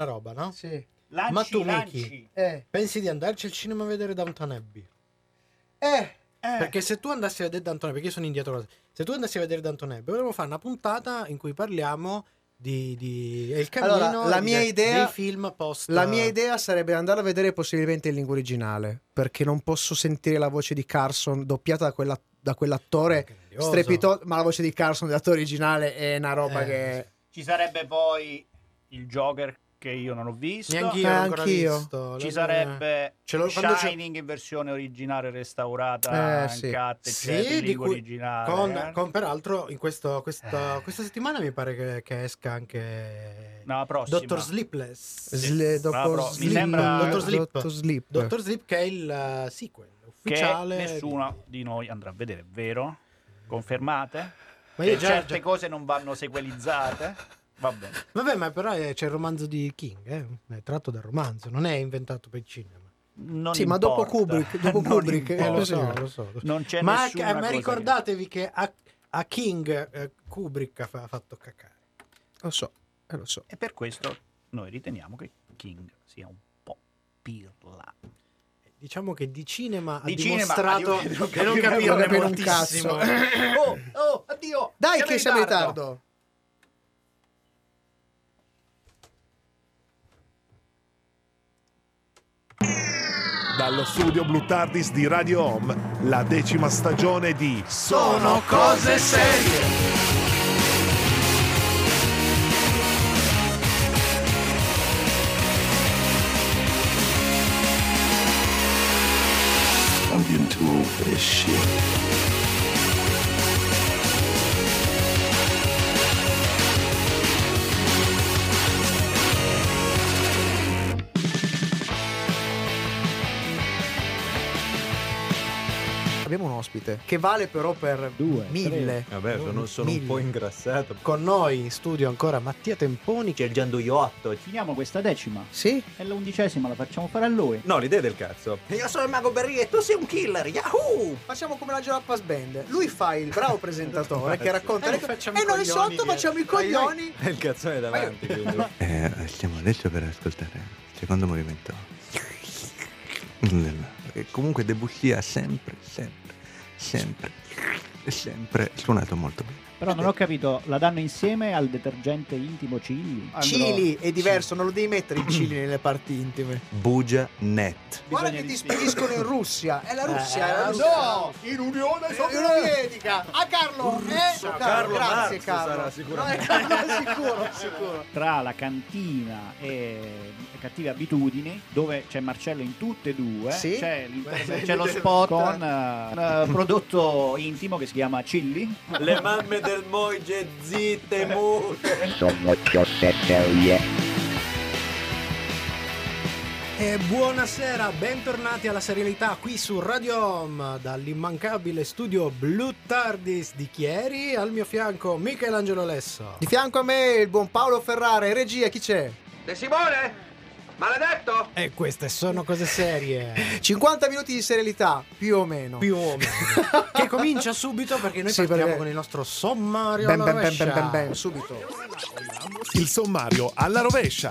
una roba, no? Sì. Lanci, Ma tu. Miki? Eh. Pensi di andarci al cinema a vedere Downton Abbey? Eh. Eh, Perché se tu andassi a vedere Downton Abbey, perché io sono indietro, se tu andassi a vedere Downton Abbey, dovremmo fare una puntata in cui parliamo di, di è il cammino Allora, la di- mia dei- idea- dei film post La mia idea sarebbe andare a vedere possibilmente in lingua originale, perché non posso sentire la voce di Carson doppiata da, quella- da quell'attore strepitoso, ma la voce di Carson dell'attore originale è una roba Eh, che... Ci sarebbe poi il Joker che io non ho visto. Neanch'io, Eh, anch'io. visto. Ci sarebbe Ce l'ho- quando c'è- Shining in versione originale restaurata, Eh, sì. in cut, Sì, in di cui- originale. Con, eh. con peraltro in questo, questa, questa settimana mi pare che, che esca anche No, la prossima. Dottor Sleepless. Sle- Bravo, Dottor. Mi Sleep, sembra- Dottor Sleep. Dottor Sleep. Dottor Sleep che è il uh, sequel che ufficiale. nessuno di noi andrà a vedere, vero? Confermate? Ma Che io già, certe già- cose non vanno sequelizzate? Va bene. Vabbè, ma però eh, c'è il romanzo di King, eh? è tratto dal romanzo, non è inventato per il cinema. Non Sì, ma dopo importa. Kubrick- dopo Non Kubrick, eh, importa. Lo so, lo so. Non c'è Ma, nessuna eh, ma ricordatevi che a, a King eh, Kubrick ha, fa- ha fatto cacare. Lo so, eh, lo so. E per questo noi riteniamo che King sia un po' pirla. Diciamo che di cinema ha Di cinema dimostrato ha dimostrato che non capire un cazzo. Oh, oh, addio! Dai che siamo in ritardo. Dallo studio Blue Tardis di Radio Home, la decima stagione di Sono cose serie. I'm getting too old for this shit. Ospite che vale però per Due, mille. Vabbè, sono, sono un Mille. po' ingrassato. Con noi in studio ancora Mattia Temponi. C'è il Gianduiotto. Finiamo questa decima. Sì? È l'undicesima, la facciamo fare a lui. No, l'idea è del cazzo. Io sono il mago Berri e tu sei un killer. Yahoo! Facciamo come la Jalapas Band. Lui fa il bravo presentatore che racconta E le facciamo E i noi coglioni sotto dietro. facciamo i vai. coglioni. È il cazzone davanti. Eh, stiamo adesso per ascoltare il secondo movimento. Comunque Debussy ha sempre, sempre, sempre, sempre suonato molto bene. Però non ho capito, la danno insieme al detergente intimo Chili? Cili è diverso, non lo devi mettere i cili nelle parti intime. Bugia net. Guarda che ti spediscono in Russia. È la Russia, è la Eh, Russia. No! In Unione Sovietica. A Carlo, eh? Carlo grazie Carlo. sarà sicuramente. No, è Carlo, sicuro, sicuro. Tra la cantina e cattive abitudini, dove c'è Marcello in tutte e due, Sì. c'è, c'è lo spot con eh, un eh, prodotto intimo che si chiama Chilli. Le mamme del Moige zitte, mute. E buonasera, bentornati alla serialità qui su Radio Home dall'immancabile studio Blue Tardis di Chieri al mio fianco Michelangelo Lesso. Di fianco a me il buon Paolo Ferrara, regia chi c'è? De Simone? Maledetto? E queste sono cose serie, 50 minuti di serialità, più o meno. più o meno, che comincia subito perché noi Sì, partiamo perché- con il nostro sommario Ben, alla ben, ben, ben, rovescia. ben, ben, subito. Il sommario alla rovescia.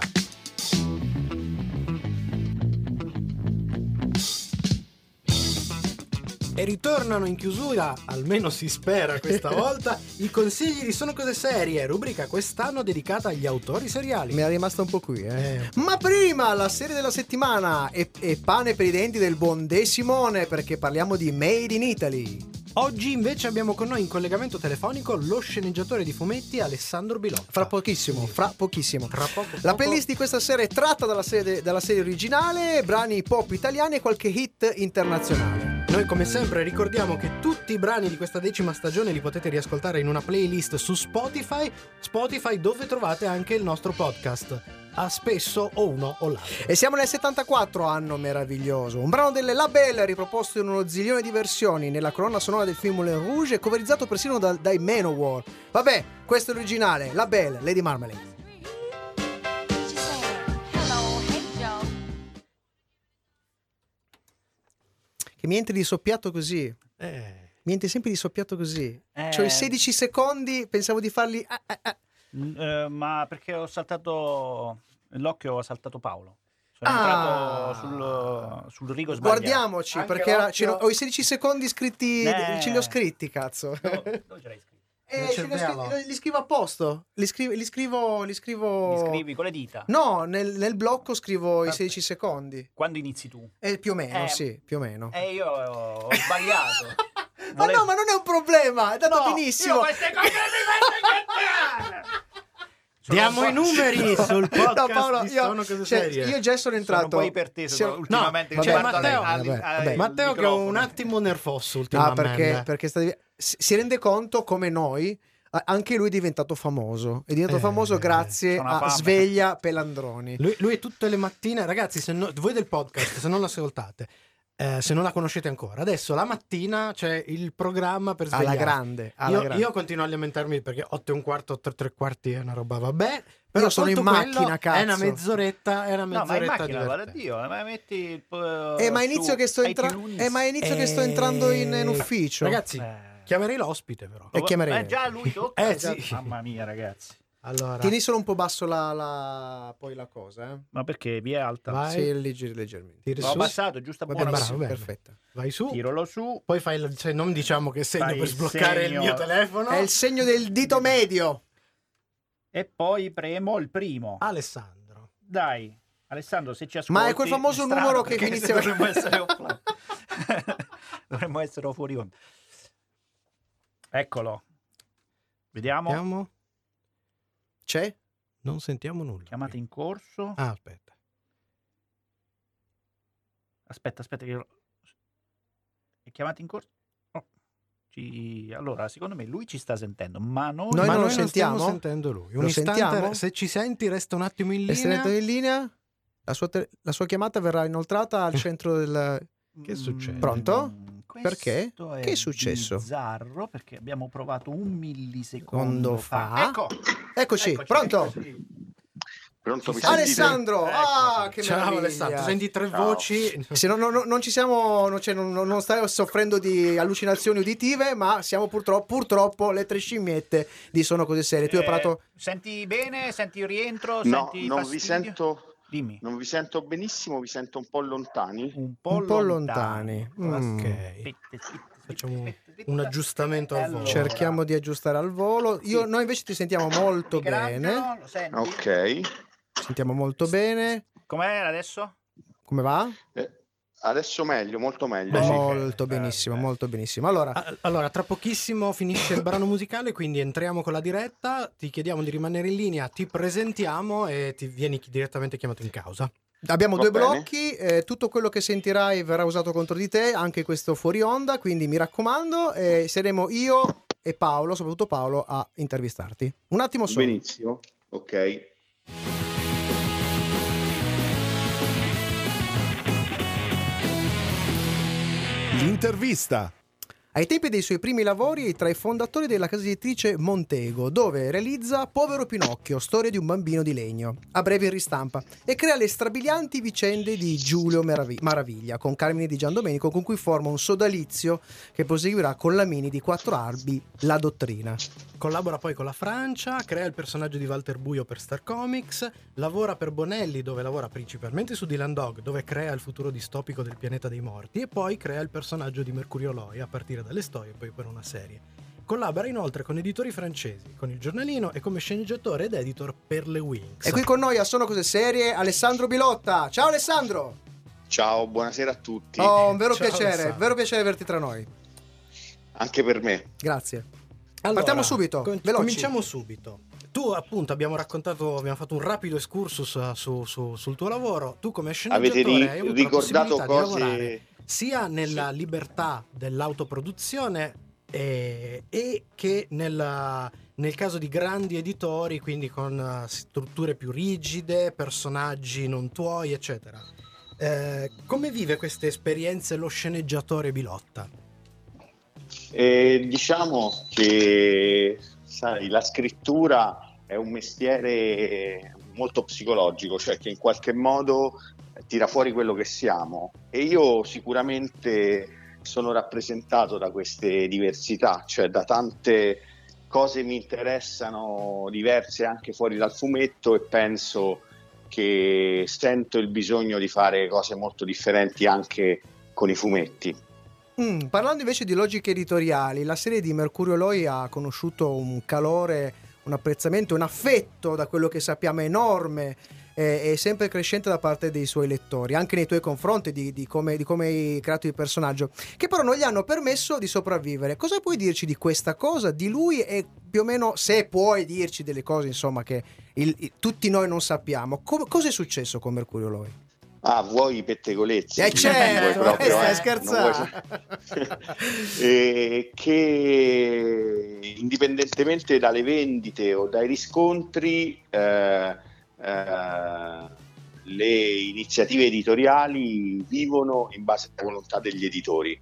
E ritornano in chiusura, almeno si spera questa volta, i consigli di Sono Cose Serie, rubrica quest'anno dedicata agli autori seriali. Mi è rimasta un po' qui, eh. Eh, Ma prima la serie della settimana e, e pane per i denti del buon De Simone perché parliamo di Made in Italy. Oggi invece abbiamo con noi in collegamento telefonico lo sceneggiatore di fumetti Alessandro Bilotta. Fra pochissimo, fra pochissimo. Tra poco, La poco- playlist di questa serie è tratta dalla serie, dalla serie originale, brani pop italiani e qualche hit internazionale. Noi come sempre ricordiamo che tutti i brani di questa decima stagione li potete riascoltare in una playlist su Spotify, Spotify dove trovate anche il nostro podcast. A spesso o uno o l'altro. E siamo nel 74, anno meraviglioso. Un brano delle La Belle riproposto in uno zilione di versioni nella colonna sonora del film Moulin Rouge e coverizzato persino da- dai Manowar. Vabbè, questo è l'originale, La Belle, Lady Marmalade. Che mi entri di soppiatto così. Eh, Mi entri sempre di soppiatto così. Eh. Cioè, 16 secondi pensavo di farli. ah, ah, ah. Eh, ma perché ho saltato L'occhio ha saltato Paolo. Sono Ah. entrato sul, sul rigo sbagliato. Guardiamoci, Anche perché era- ho i 16 secondi scritti, Eh. ce li ho scritti, cazzo. Dove, dove ce l'hai scritto? Eh, li, li scrivo a posto. Li, scrivo, li scrivo. Li scrivo... Scrivi con le dita. No, nel, nel blocco scrivo i Vabbè. 16 secondi. Quando inizi tu? Eh, più o meno, Eh, sì, più o meno. E io ho sbagliato. Ma no, ma non è un problema, è andato No, benissimo. io queste cose mi vengono Diamo i numeri sul podcast No, Paolo, io, Sono cioè, io già sono Sono entrato. un po' iperteso Siamo- ultimamente. No, guardo Matteo- alle- vabbè, vabbè. Matteo che è un attimo nervoso Ah, ultimamente. perché, perché sta si rende conto come noi. Anche lui è diventato famoso. È diventato Eh, famoso grazie c'ho una a. Sveglia Pelandroni. Lui, lui tutte le mattine, ragazzi, se no- voi del podcast, se non l'ascoltate, eh, se non la conoscete ancora, adesso la mattina c'è il programma per Alla svegliare. grande. alla Io, grande. io continuo a lamentarmi perché 8 e un quarto, 8 e tre quarti è una roba, vabbè. Però Io sono in macchina, cazzo. È una mezz'oretta, è una No, ma in mezz'oretta macchina, guarda. Dio, ma metti il Eh, ma inizio che sto, entra- entrando eh, ma inizio che sto entrando in, in ufficio. Ragazzi, chiamerei l'ospite però. E chiamerei Eh, già lui tocca. Eh, sì. Mamma mia, ragazzi. Allora, Tieni solo un po' basso la, la- poi la cosa, eh. Ma perché vi è alta? Vai. Sì, legger- leggermente. tiri L'ho su, passato, giusto a Va buona bravo, perfetta. vai su, Tiralo su. poi fai il, cioè, non diciamo che segno Fai per il sbloccare il segno. mio telefono. È il segno del dito medio. E poi premo il primo. Alessandro. Dai, Alessandro, se ci ascolti... Ma è quel famoso strano, numero che inizia- Dovremmo essere offline. dovremmo essere fuori onda. Eccolo. Vediamo. Sentiamo. C'è? Non sentiamo nulla. Chiamata in corso. Ah, aspetta. Aspetta, aspetta. Che... È chiamata in corso? Oh. Ci- Allora, secondo me lui ci sta sentendo, ma noi... Noi Ma non lo noi non sentiamo? stiamo sentendo lui. Lo Un istante, sentiamo? se ci senti, resta un attimo in linea. in linea? La sua, te- la sua chiamata verrà inoltrata al centro del... Che succede? Pronto? Questo Perché? è Che è successo? Bizzarro perché abbiamo provato un millisecondo Secondo fa. fa. Ecco, Eccoci, eccoci, pronto? eccoci. Pronto, mi? Alessandro! Ah, che Ciao meraviglia. Alessandro, senti tre Ciao. voci. Se no- no- no- non ci siamo, non, cioè, non- non- stai soffrendo di allucinazioni uditive, ma siamo purtroppo, purtroppo le tre scimmiette di Sono Cose Serie. Tu hai Eh, parlato... Senti bene? Senti il rientro? No, senti non vi, fastidio? sento, Dimmi. non vi sento benissimo, vi sento un po' lontani. Un po', Un po' lontani. lontani. Mm. Ok. Facciamo un- aggiustamento al volo. Cerchiamo di aggiustare al volo. Io, Sì. Noi invece ti sentiamo molto bene. Ok. Sentiamo molto bene. Com'è adesso? Come va? Eh, adesso meglio, molto meglio. Beh, sì. molto Eh, benissimo, beh. molto benissimo. Allora, Ah, Allora, tra pochissimo finisce il brano musicale, quindi entriamo con la diretta. Ti chiediamo di rimanere in linea, ti presentiamo e ti vieni direttamente chiamato in causa. abbiamo Va due bene. blocchi. eh, tutto quello che sentirai verrà usato contro di te, anche questo fuori onda. Quindi mi raccomando, eh, saremo io e Paolo, soprattutto Paolo, a intervistarti. Un attimo solo. Benissimo. Ok. L'intervista. Ai tempi dei suoi primi lavori è tra i fondatori della casa editrice Montego, dove realizza Povero Pinocchio, storia di un bambino di legno, a breve in ristampa, e crea le strabilianti vicende di Giulio Maravi- Maraviglia, con Carmine di Giandomenico, con cui forma un sodalizio che proseguirà con la mini di quattro albi, La Dottrina. Collabora poi con la Francia, crea il personaggio di Walter Buio per Star Comics, lavora per Bonelli dove lavora principalmente su Dylan Dog dove crea il futuro distopico del pianeta dei morti e poi crea il personaggio di Mercurio Loi a partire dalle storie e poi per una serie. Collabora inoltre con editori francesi, con il giornalino e come sceneggiatore ed editor per le Wings. E qui con noi a Sono Cose Serie Alessandro Bilotta. Ciao Alessandro! Ciao, buonasera a tutti. Oh, un vero Ciao, piacere, Alessandro. vero piacere averti tra noi. Anche per me. Grazie. Allora, Partiamo subito, com- veloci. cominciamo subito. Tu appunto abbiamo raccontato, abbiamo fatto un rapido excursus su- su- sul tuo lavoro. Tu come sceneggiatore Avete ri- hai avuto ricordato la possibilità di lavorare cose... sia nella libertà dell'autoproduzione eh, e che nella- nel caso di grandi editori, quindi con eh, strutture più rigide, personaggi non tuoi, eccetera. Eh, come vive queste esperienze lo sceneggiatore Bilotta? Eh, diciamo che sai, la scrittura è un mestiere molto psicologico, cioè che in qualche modo tira fuori quello che siamo e io sicuramente sono rappresentato da queste diversità, cioè da tante cose mi interessano diverse anche fuori dal fumetto e penso che sento il bisogno di fare cose molto differenti anche con i fumetti. Mm, parlando invece di logiche editoriali, la serie di Mercurio Loi ha conosciuto un calore, un apprezzamento, un affetto da quello che sappiamo enorme e sempre crescente da parte dei suoi lettori, anche nei tuoi confronti di, di, come, di, come, hai creato il personaggio, che però non gli hanno permesso di sopravvivere. Cosa puoi dirci di questa cosa, di lui e più o meno se puoi dirci delle cose insomma che il, il, tutti noi non sappiamo? Com- cosa è successo con Mercurio Loi? Ah, vuoi i pettegolezzi? Eh certo, vuoi proprio, stai eh, scherzando. eh, che indipendentemente dalle vendite o dai riscontri, eh, eh, le iniziative editoriali vivono in base alla volontà degli editori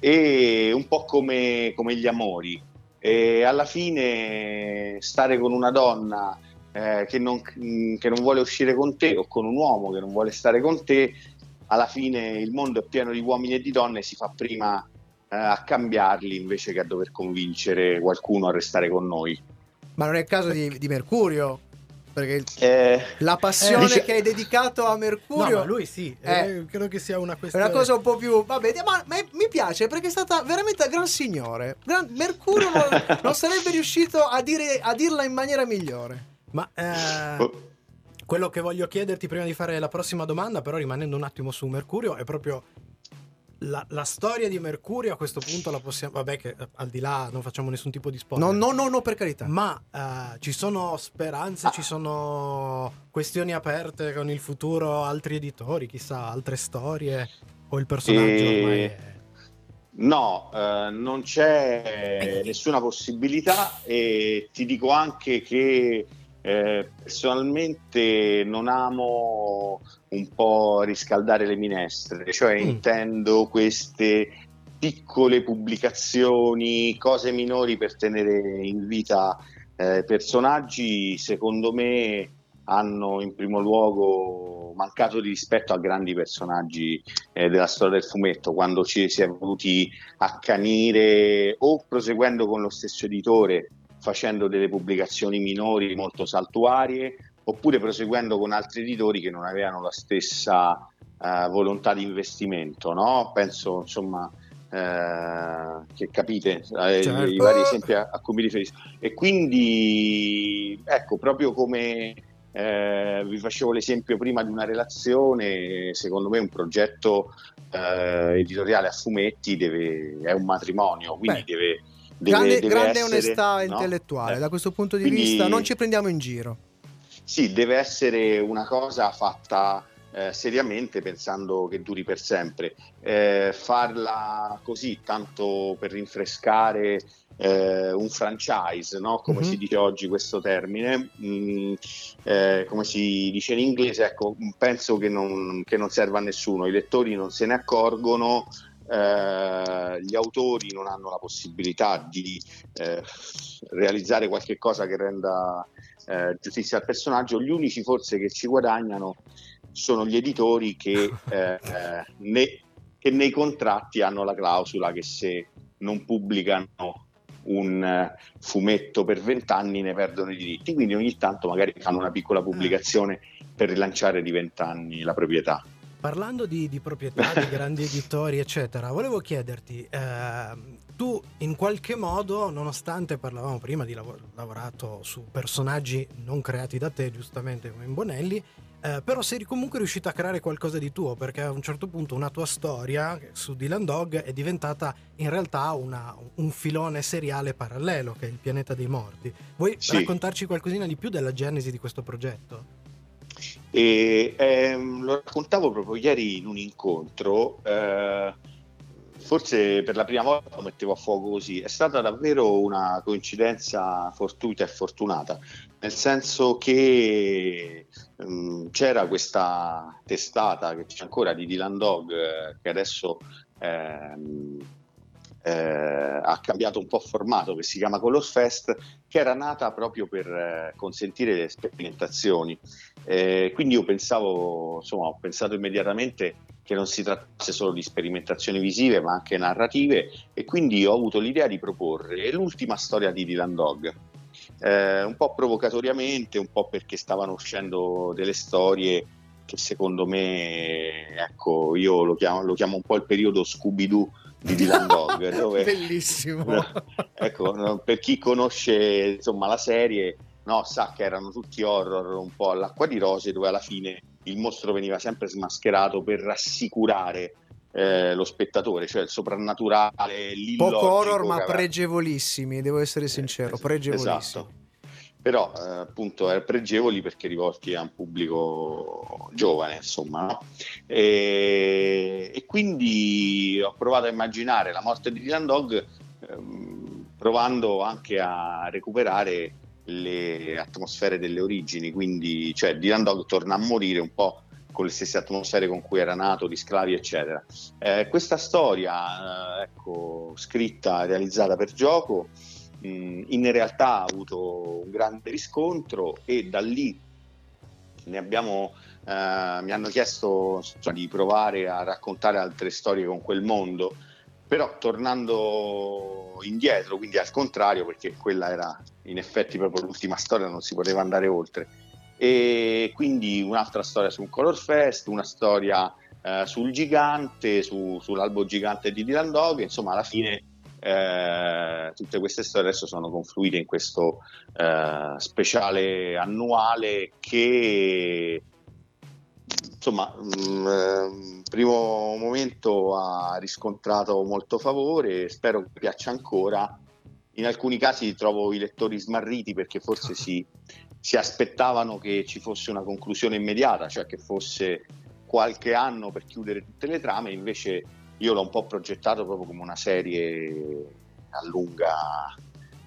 e un po' come, come gli amori. E alla fine stare con una donna eh, che, non, che non vuole uscire con te o con un uomo che non vuole stare con te, alla fine il mondo è pieno di uomini e di donne, si fa prima eh, a cambiarli invece che a dover convincere qualcuno a restare con noi. Ma non è il caso di, di Mercurio? Perché Eh, la passione dice- che hai dedicato a No, Mercurio ma lui sì, Eh. eh, credo che sia una è questione... una cosa un po' più. Vabbè, ma, ma mi piace perché è stata veramente gran signore. Gran- Mercurio non, non sarebbe riuscito a, dire- a dirla in maniera migliore. Ma eh, oh, quello che voglio chiederti prima di fare la prossima domanda, però rimanendo un attimo su Mercurio, è proprio la, la storia di Mercurio a questo punto la possiamo... Vabbè che eh, al di là non facciamo nessun tipo di spoiler. No, no, no, no, per carità. Ma eh, ci sono speranze, ci sono questioni aperte con il futuro, altri editori, chissà, altre storie o il personaggio E- ormai è... No, eh, non c'è nessuna possibilità e ti dico anche che eh, personalmente non amo un po' riscaldare le minestre, cioè Mm. intendo queste piccole pubblicazioni, cose minori per tenere in vita eh, personaggi, secondo me hanno in primo luogo mancato di rispetto a grandi personaggi eh, della storia del fumetto, quando ci si è voluti accanire o proseguendo con lo stesso editore, facendo delle pubblicazioni minori molto saltuarie, oppure proseguendo con altri editori che non avevano la stessa eh, volontà di investimento. No? Penso insomma eh, che capite eh, Certo. i vari esempi a, a cui mi riferisco. E quindi ecco, proprio come eh, vi facevo l'esempio prima di una relazione, secondo me un progetto eh, editoriale a fumetti deve- è un matrimonio, quindi Beh, deve, deve- grande deve grande essere, onestà no? intellettuale. Eh, Da questo punto di quindi- vista non ci prendiamo in giro. Sì, deve essere una cosa fatta eh, seriamente pensando che duri per sempre. Eh, farla così, tanto per rinfrescare eh, un franchise, no? come Mhm. si dice oggi questo termine, mm, eh, come si dice in inglese, ecco, penso che non, che non serva a nessuno, i lettori non se ne accorgono. Eh, gli autori non hanno la possibilità di eh, realizzare qualche cosa che renda eh, giustizia al personaggio, gli unici forse che ci guadagnano sono gli editori che, eh, ne- che nei contratti hanno la clausola che se non pubblicano un eh, fumetto per vent'anni ne perdono i diritti, quindi ogni tanto magari fanno una piccola pubblicazione per rilanciare di vent'anni la proprietà. Parlando di, di proprietà, di grandi editori, eccetera, volevo chiederti, ehm, tu in qualche modo, nonostante parlavamo prima di lav- lavorato su personaggi non creati da te, giustamente come in Bonelli, eh, però sei comunque riuscito a creare qualcosa di tuo, perché a un certo punto una tua storia su Dylan Dog è diventata in realtà una- un filone seriale parallelo, che è il pianeta dei morti. Vuoi Sì. raccontarci qualcosina di più della genesi di questo progetto? E ehm, lo raccontavo proprio ieri in un incontro, eh, forse per la prima volta lo mettevo a fuoco così, è stata davvero una coincidenza fortuita e fortunata, nel senso che ehm, c'era questa testata che c'è ancora di Dylan Dog, eh, che adesso ehm, eh, ha cambiato un po' formato, che si chiama Color Fest, che era nata proprio per eh, consentire le sperimentazioni. Eh, quindi io pensavo, insomma, ho pensato immediatamente che non si trattasse solo di sperimentazioni visive, ma anche narrative, e quindi ho avuto l'idea di proporre l'ultima storia di Dylan Dog, eh, un po' provocatoriamente, un po' perché stavano uscendo delle storie che secondo me, ecco, io lo chiamo, lo chiamo un po' il periodo Scooby-Doo di Dylan Dog, dove, Bellissimo. ecco, no, per chi conosce insomma la serie, no, sa che erano tutti horror un po' all'acqua di rose, dove alla fine il mostro veniva sempre smascherato per rassicurare eh, lo spettatore, cioè il soprannaturale. Poco horror, ma pregevolissimi, devo essere sincero, pregevolissimi. Esatto. Però eh, appunto è pregevoli perché rivolti a un pubblico giovane, insomma. E, e quindi ho provato a immaginare la morte di Dylan Dog ehm, provando anche a recuperare le atmosfere delle origini, quindi cioè Dylan Dog torna a morire un po' con le stesse atmosfere con cui era nato, di sclavi, eccetera. Eh, questa storia, eh, ecco, scritta realizzata per gioco, in realtà ha avuto un grande riscontro e da lì abbiamo, eh, mi hanno chiesto insomma, di provare a raccontare altre storie con quel mondo, però tornando indietro, quindi al contrario, perché quella era in effetti proprio l'ultima storia, non si poteva andare oltre. E quindi un'altra storia su un Color Fest, una storia eh, sul gigante, su- sull'albo gigante di Dylan Dog, insomma alla fine eh, tutte queste storie adesso sono confluite in questo eh, speciale annuale che insomma mh, ehm, primo momento ha riscontrato molto favore spero che piaccia ancora. In alcuni casi trovo i lettori smarriti perché forse si, si aspettavano che ci fosse una conclusione immediata cioè che fosse qualche anno per chiudere tutte le trame invece io l'ho un po' progettato proprio come una serie a lunga,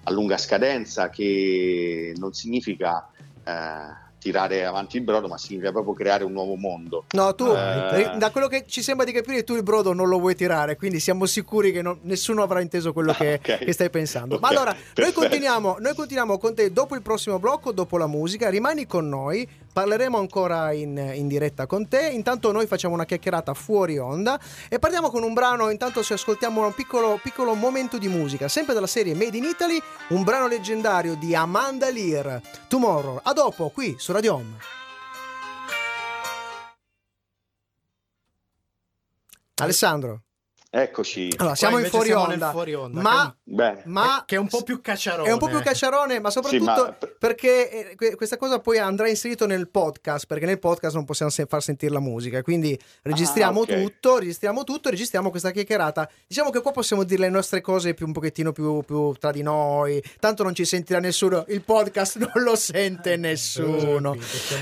a lunga scadenza che non significa eh, tirare avanti il brodo, ma significa proprio creare un nuovo mondo. No, tu, Eh, da quello che ci sembra di capire, tu il brodo non lo vuoi tirare, quindi siamo sicuri che non- nessuno avrà inteso quello che, ok. che stai pensando. Ma Ok, allora, noi continuiamo, noi continuiamo con te dopo il prossimo blocco, dopo la musica, rimani con noi, parleremo ancora in, in diretta con te, intanto noi facciamo una chiacchierata fuori onda e partiamo con un brano, intanto ci ascoltiamo un piccolo, piccolo momento di musica, sempre dalla serie Made in Italy, un brano leggendario di Amanda Lear, Tomorrow. A dopo, qui su Radio Home. Alessandro. Eccoci. Allora, siamo in fuori siamo onda, fuori onda, ma, Bene. ma Che è un po' più cacciarone. è un po' più cacciarone, ma soprattutto Sì, ma- perché eh, que- questa cosa poi andrà inserito nel podcast, perché nel podcast non possiamo se- far sentire la musica, quindi registriamo Ah, ok. tutto, registriamo tutto, registriamo questa chiacchierata. Diciamo che qua possiamo dire le nostre cose più un pochettino più, più tra di noi, tanto non ci sentirà nessuno, il podcast non lo sente nessuno.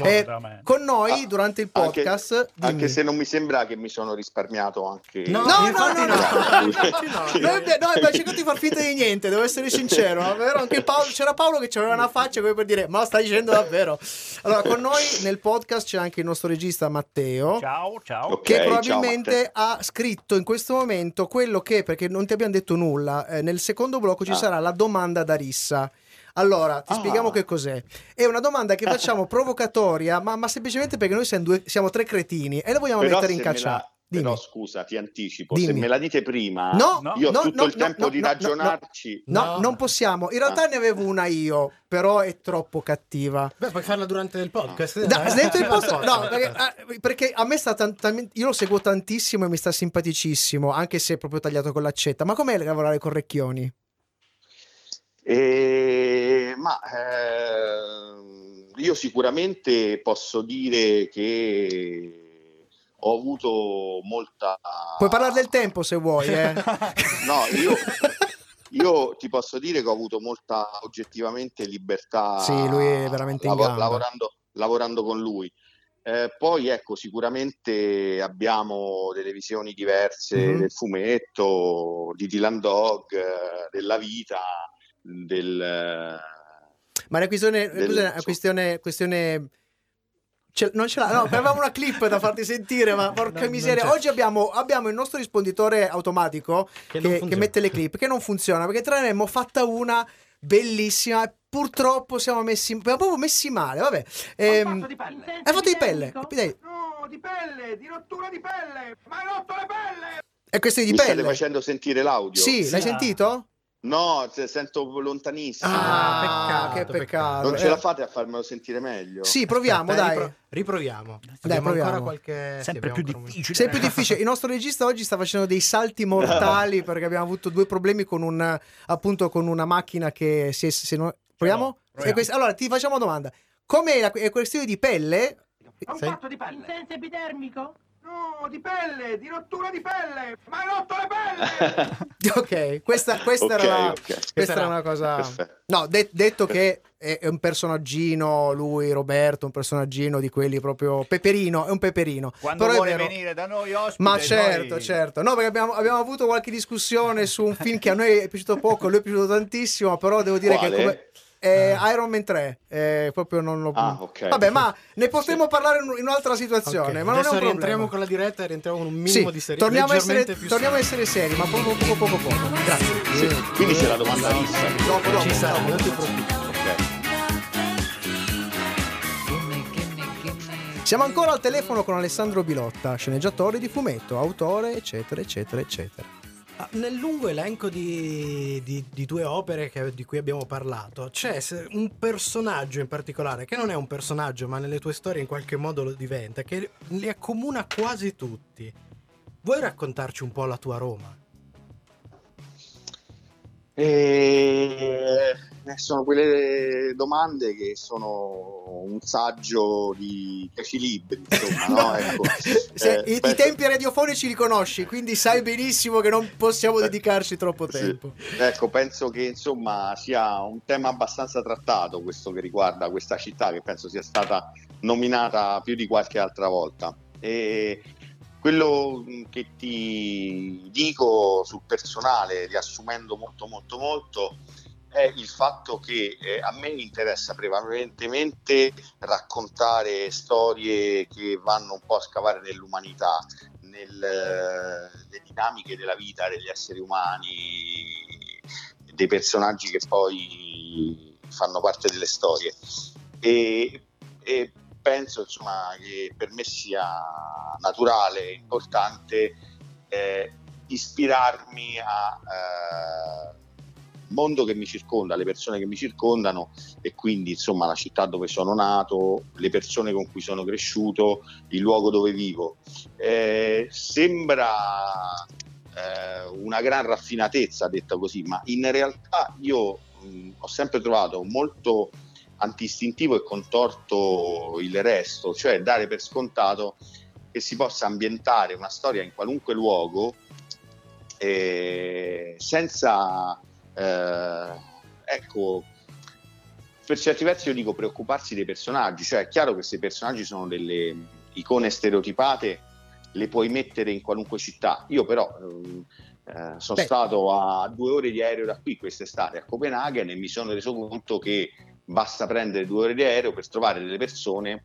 Eh, Veramente. con noi durante il Anche- podcast... dimmi. Anche se non mi sembra che mi sono risparmiato anche... No, No, no, infatti no, no, no. no, no, abbiamo cercato di far finta di niente, devo essere sincero. no? Vero? Anche Paolo- c'era Paolo che aveva una faccia come per dire: Ma lo stai dicendo davvero? Allora, con noi nel podcast c'è anche il nostro regista Matteo. Ciao, ciao. Ok, Che ciao, probabilmente ha scritto in questo momento quello che, perché non ti abbiamo detto nulla, eh, nel secondo blocco ci Ah. sarà la domanda da rissa. Allora, ti Ah. spieghiamo che cos'è. È una domanda che facciamo provocatoria, ma, ma semplicemente perché noi siamo, due- siamo tre cretini e la vogliamo Però mettere in caccia. Dimmi. Però scusa, ti anticipo, Dimmi. se me la dite prima, No, No. io ho no, tutto no, il no, tempo no, di no, no, ragionarci. No, No. non possiamo. In realtà Ah. ne avevo una io, però è troppo cattiva. Beh, puoi farla durante il podcast. Da- Eh, dentro il post- podcast. no, perché, ah, perché a me sta tan- talmente- io lo seguo tantissimo e mi sta simpaticissimo, anche se è proprio tagliato con l'accetta. Ma com'è lavorare con Recchioni? E- ma ehm, io sicuramente posso dire che ho avuto molta... Puoi parlare del tempo se vuoi, eh. No, io, io ti posso dire che ho avuto molta oggettivamente libertà Sì, lui è veramente in gamba. lavorando, lavorando con lui. Eh, poi ecco, sicuramente abbiamo delle visioni diverse Mhm. del fumetto, di Dylan Dog, della vita, del... Ma è una questione, Del- una questione, questione ce- non ce l'ha, no, avevamo una clip da farti sentire, ma porca No, miseria. Oggi abbiamo, abbiamo il nostro risponditore automatico Che che, che mette le clip, che non funziona perché tra ne abbiamo fatta una bellissima e purtroppo siamo messi, abbiamo proprio messi male. Vabbè, Ehm, di pelle. hai fatto di pelle. Dai, No, di pelle, di rottura di pelle. Ma hai rotto le pelle! È questione di Mi state pelle. facendo sentire l'audio? Sì, l'hai Sì. sentito? No, se- sento lontanissimo. Ah, peccato, che peccato. non ce Eh, la fate a farmelo sentire meglio? Sì, proviamo, Aspetta, dai. ripro- riproviamo. Dai, proviamo. ancora qualche... sì, Sempre più difficile. Sempre più difficile. Il nostro regista oggi sta facendo dei salti mortali perché abbiamo avuto due problemi con un appunto con una macchina che si è, se non- proviamo? proviamo. E quest- allora ti facciamo una domanda. Come la è questione di pelle? È un fatto di pelle. senso epidermico? No, di pelle, di rottura di pelle. Ma hai rotto le pelle! Ok, questa, questa Ok, era, ok. questa era una cosa. Perfetto. No, de- detto che è, è un personaggino, lui, Roberto, un personaggino di quelli proprio peperino, è un peperino. Quando Però vuole vero. venire da noi ospite, Ma noi- certo, certo. No, perché abbiamo, abbiamo avuto qualche discussione su un film che a noi è piaciuto poco, a lui è piaciuto tantissimo, però devo dire Quale? che come... eh, Iron Man 3, eh, proprio non lo... Ah, ok. Vabbè, ma ne potremo parlare in, un'altra situazione, Ok, ma non è Adesso un rientriamo problema. con la diretta e rientriamo con un Sì, minimo di serietà. torniamo, a essere, torniamo a essere seri, ma poco poco poco poco. Grazie. Sì, Quindi c'è la domanda fissa. Dopo, dopo, Ci sarà, dopo. non ti preoccupare. Ok. Siamo ancora al telefono con Alessandro Bilotta, sceneggiatore di fumetto, autore, eccetera, eccetera, eccetera. Ah, Nel lungo elenco di, di- di due opere che- di cui abbiamo parlato, c'è un personaggio in particolare, che non è un personaggio, ma nelle tue storie in qualche modo lo diventa, che li accomuna quasi tutti. Vuoi raccontarci un po' la tua Roma? Eh, sono quelle domande che sono un saggio di dieci libri, insomma, no? Ecco. Se- Eh, i, i tempi radiofonici li conosci, quindi sai benissimo che non possiamo dedicarci troppo Sì. tempo. Ecco, penso che insomma sia un tema abbastanza trattato questo che riguarda questa città, che penso sia stata nominata più di qualche altra volta. E quello mh, che ti dico sul personale, riassumendo molto molto molto, è il fatto che eh, a me interessa prevalentemente raccontare storie che vanno un po' a scavare nell'umanità, nelle dinamiche della vita degli esseri umani, dei personaggi che poi fanno parte delle storie. E, e penso insomma che per me sia naturale, importante eh, ispirarmi al mondo che mi circonda, alle persone che mi circondano e quindi insomma la città dove sono nato, le persone con cui sono cresciuto, il luogo dove vivo. Eh, sembra eh, una gran raffinatezza detta così, ma in realtà io mh, ho sempre trovato molto antistintivo e contorto il resto, cioè dare per scontato che si possa ambientare una storia in qualunque luogo eh, senza, eh, ecco, per certi versi io dico preoccuparsi dei personaggi, cioè è chiaro che se i personaggi sono delle icone stereotipate le puoi mettere in qualunque città, io però ehm, eh, sono Beh. stato a due ore di aereo da qui quest'estate a Copenaghen e mi sono reso conto che basta prendere due ore di aereo per trovare delle persone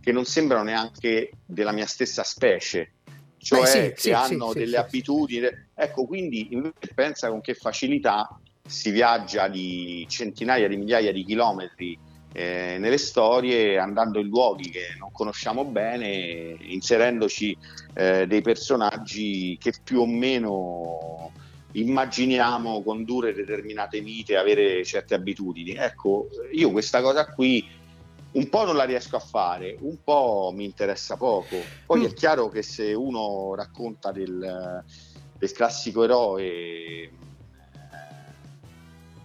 che non sembrano neanche della mia stessa specie, cioè Beh, sì, che sì, hanno sì, delle abitudini. Ecco, quindi invece pensa con che facilità si viaggia di centinaia di migliaia di chilometri eh, nelle storie, andando in luoghi che non conosciamo bene, inserendoci eh, dei personaggi che più o meno immaginiamo condurre determinate vite, avere certe abitudini. Ecco, io questa cosa qui un po' non la riesco a fare, un po' mi interessa poco. Poi Mm. è chiaro che se uno racconta del, del classico eroe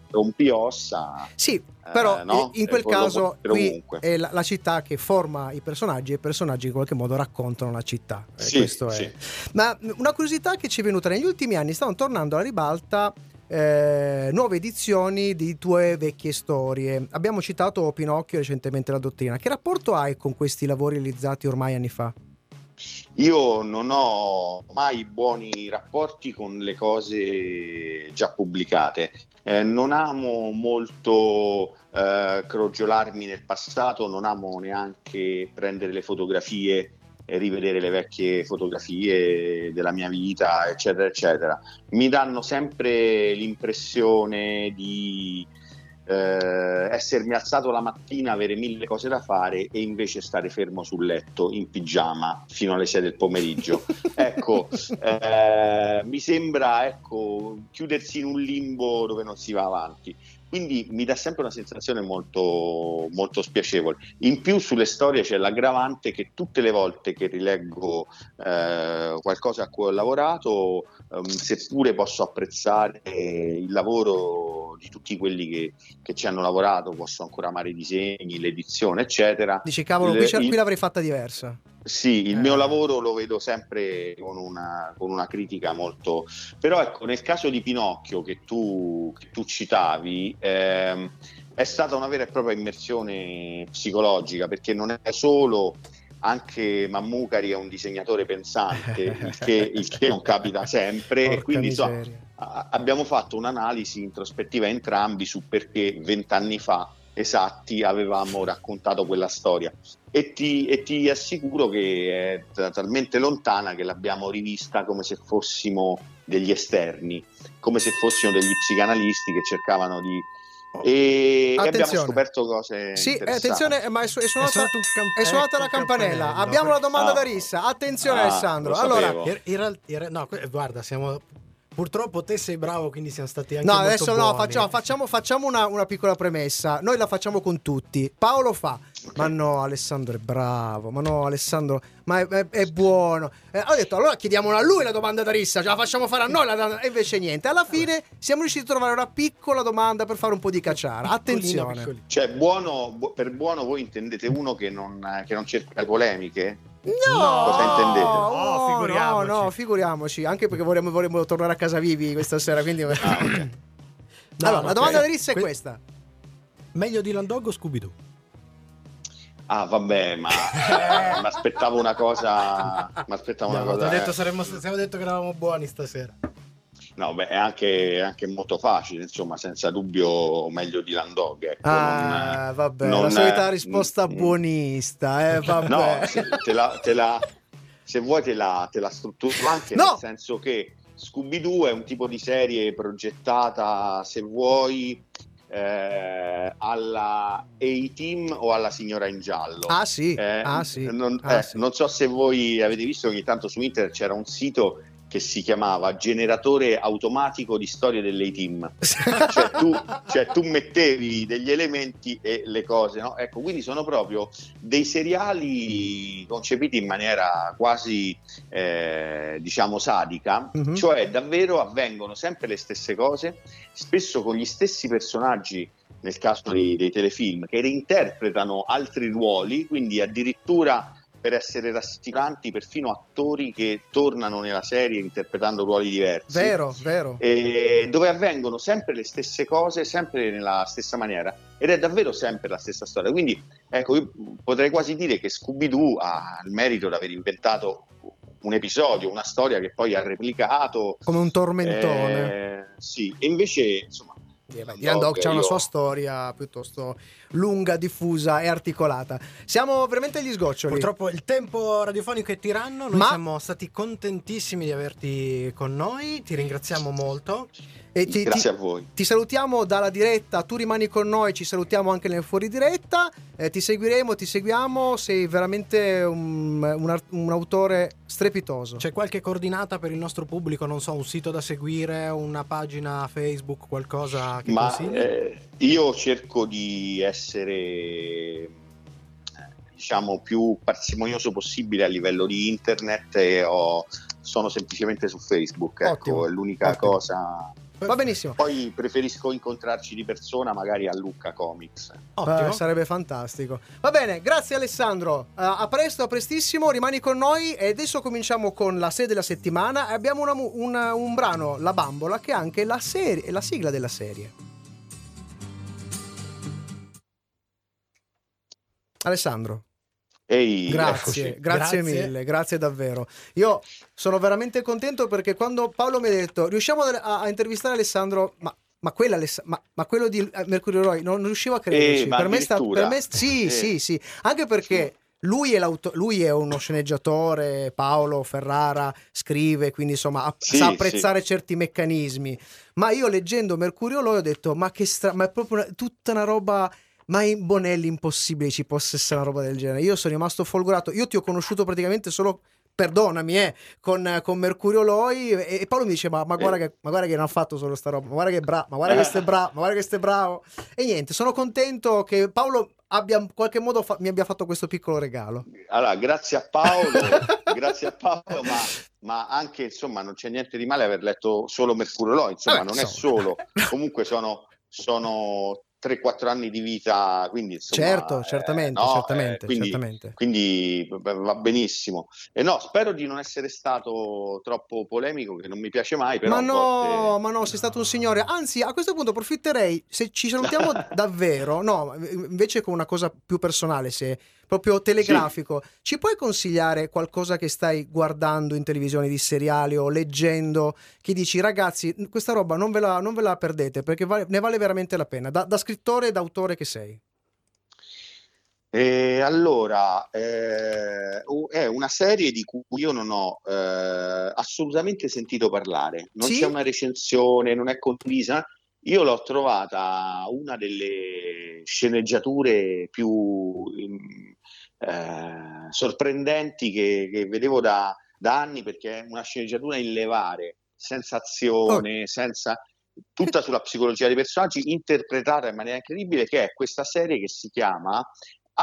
rompiossa, Sì, però Eh, no? in quel caso qui è la, la città che forma i personaggi e i personaggi in qualche modo raccontano la città. Eh, Sì, questo è. sì. Ma mh, una curiosità che ci è venuta negli ultimi anni, stanno tornando alla ribalta eh, nuove edizioni di tue vecchie storie. Abbiamo citato Pinocchio recentemente la dottrina. Che rapporto hai con questi lavori realizzati ormai anni fa? Io non ho mai buoni rapporti con le cose già pubblicate. Eh, non amo molto eh, crogiolarmi nel passato, non amo neanche prendere le fotografie e rivedere le vecchie fotografie della mia vita, eccetera, eccetera. Mi danno sempre l'impressione di eh, essermi alzato la mattina, avere mille cose da fare e invece stare fermo sul letto in pigiama fino alle 6 del pomeriggio. ecco, eh, mi sembra ecco, chiudersi in un limbo dove non si va avanti. Quindi mi dà sempre una sensazione molto, molto spiacevole. In più sulle storie c'è l'aggravante che tutte le volte che rileggo eh, qualcosa a cui ho lavorato, ehm, seppure posso apprezzare il lavoro di tutti quelli che, che ci hanno lavorato, posso ancora amare i disegni, l'edizione, eccetera. Dici, cavolo, Il- qui, il- l'avrei fatta diversa. sì, il Eh. mio lavoro lo vedo sempre con una, con una critica molto... Però ecco, nel caso di Pinocchio che tu, che tu citavi, ehm, è stata una vera e propria immersione psicologica, perché non è solo... Anche Mammucari è un disegnatore pensante, il che, il che non capita sempre, e Porca quindi insomma, miseria. a- abbiamo fatto un'analisi introspettiva entrambi su perché vent'anni fa esatti avevamo raccontato quella storia e ti, e ti assicuro che è talmente lontana che l'abbiamo rivista come se fossimo degli esterni, come se fossimo degli psicanalisti che cercavano di... E, abbiamo scoperto cose Sì, eh, attenzione, ma è, su- è È suonata, suonato un cam- è suonata ecco la campanella. Abbiamo la domanda Ah. da rissa. Attenzione, Ah, Alessandro. lo Allora. In, in in no, guarda, siamo. Purtroppo te sei bravo, quindi siamo stati anche no, molto adesso no, buoni. facciamo, facciamo- facciamo una, una piccola premessa. Noi la facciamo con tutti. Paolo fa. Ma no, Alessandro è bravo. Ma no, Alessandro, ma è, è- è buono. Eh, ho detto, allora chiediamola a lui la domanda da rissa. Ce la facciamo fare a noi. la- e invece niente. Alla fine siamo riusciti a trovare una piccola domanda per fare un po' di cacciara. Attenzione. piccolino. Cioè, buono, bu- per buono voi intendete uno che non, che non cerca polemiche? No, Cosa intendete? No, No, no, figuriamoci. no, figuriamoci. Anche perché vorremmo, vorremmo tornare a casa vivi questa sera. Quindi... No, allora, la domanda da rissa è Que- questa. Meglio di Landog o Scooby-Doo? Ah, vabbè, ma mi aspettavo una cosa. Mi aspettavo No, una ti cosa. ho detto, eh. saremmo, abbiamo detto che eravamo buoni stasera. No, beh, è anche, è anche molto facile, insomma, senza dubbio meglio di Landog. Ecco, Ah, non- vabbè, non- la solita risposta mm, buonista, eh, vabbè. No, se, te la, te la- se vuoi te la, te la strutturo anche No! nel senso che Scooby-Doo è un tipo di serie progettata, se vuoi, eh, alla A-Team o alla Signora in Giallo. Ah sì, Eh, ah sì. Non, ah, eh, sì. non so se voi avete visto che ogni tanto su internet c'era un sito che si chiamava generatore automatico di storie delle team. cioè, tu, cioè tu mettevi degli elementi e le cose, no? Ecco, quindi sono proprio dei seriali concepiti in maniera quasi, eh, diciamo, sadica, Mhm. cioè davvero avvengono sempre le stesse cose, spesso con gli stessi personaggi nel caso dei, dei telefilm, che reinterpretano altri ruoli, quindi addirittura per essere rassicuranti perfino attori che tornano nella serie interpretando ruoli diversi. Vero, vero. E dove avvengono sempre le stesse cose, sempre nella stessa maniera, ed è davvero sempre la stessa storia. Quindi, ecco, io potrei quasi dire che Scooby-Doo ha il merito di aver inventato un episodio, una storia che poi ha replicato. Come un tormentone. Eh, sì, e invece, insomma, Dylan Dog c'ha una sua storia piuttosto lunga, diffusa e articolata. Siamo veramente agli sgoccioli. Purtroppo il tempo radiofonico è tiranno, noi Ma- siamo stati contentissimi di averti con noi, ti ringraziamo molto. E ti, Grazie ti- a voi. ti salutiamo dalla diretta, tu rimani con noi, ci salutiamo anche nel fuori diretta, eh, ti seguiremo, ti seguiamo, sei veramente un, un un autore strepitoso. C'è qualche coordinata per il nostro pubblico, non so, un sito da seguire, una pagina Facebook, qualcosa che Ma consigli? eh, io cerco di essere eh, diciamo più parsimonioso possibile a livello di internet e ho- sono semplicemente su Facebook, ecco, Ottimo, è l'unica ottimo. cosa. Va benissimo. Poi preferisco incontrarci di persona, magari a Lucca Comics. Ottimo. Eh, sarebbe fantastico. Va bene, grazie Alessandro. Eh, a presto, a prestissimo, rimani con noi e adesso cominciamo con la serie della settimana. e Abbiamo una una- un brano, La Bambola, che è anche la, serie, la sigla della serie. Alessandro, Ehi, grazie, grazie, Grazie. mille, grazie davvero. Io sono veramente contento perché quando Paolo mi ha detto riusciamo a, a intervistare Alessandro, ma, ma, quella ma, ma quello di eh, Mercurio Roy non, non riuscivo a crederci. Eh, per me sta, per me, sì, Eh. sì, sì, anche perché lui è, l'auto- lui è uno sceneggiatore, Paolo Ferrara scrive, quindi insomma app- Sì, sa apprezzare certi meccanismi. Ma io leggendo Mercurio Loi ho detto: Ma che stra- ma è proprio una- tutta una roba. Ma in Bonelli impossibile ci possa essere una roba del genere. Io sono rimasto folgorato. Io ti ho conosciuto praticamente solo. Perdonami, eh, con, con Mercurio Loi e, e Paolo mi dice: ma, ma guarda che, ma guarda che non ha fatto solo sta roba, ma guarda che è bravo, ma guarda che è bravo, ma guarda che è bravo. E niente, sono contento che Paolo abbia in qualche modo fa- mi abbia fatto questo piccolo regalo. Allora, grazie a Paolo, grazie a Paolo, ma, ma anche insomma non c'è niente di male aver letto solo Mercurio Loi, insomma, Eh, non è insomma. solo, comunque sono, sono 3-4 anni di vita, quindi insomma, certo, eh, certamente, no, certamente, eh, quindi, certamente. quindi va benissimo. E no, spero di non essere stato troppo polemico, che non mi piace mai, Ma no, volte- ma no, sei stato un signore. Anzi, a questo punto approfitterei, se ci salutiamo davvero, no, invece con una cosa più personale, se proprio telegrafico, ci puoi consigliare qualcosa che stai guardando in televisione di seriali o leggendo, che dici ragazzi, questa roba non ve la, non ve la perdete perché vale- ne vale veramente la pena, da, da scrittore e da autore che sei. E allora, eh, è una serie di cui io non ho eh, assolutamente sentito parlare, non Sì? c'è una recensione, non è condivisa. Io l'ho trovata una delle sceneggiature più mm, eh, sorprendenti che, che vedevo da, da anni perché è una sceneggiatura in levare, senza azione, senza tutta sulla psicologia dei personaggi, interpretata in maniera incredibile, che è questa serie che si chiama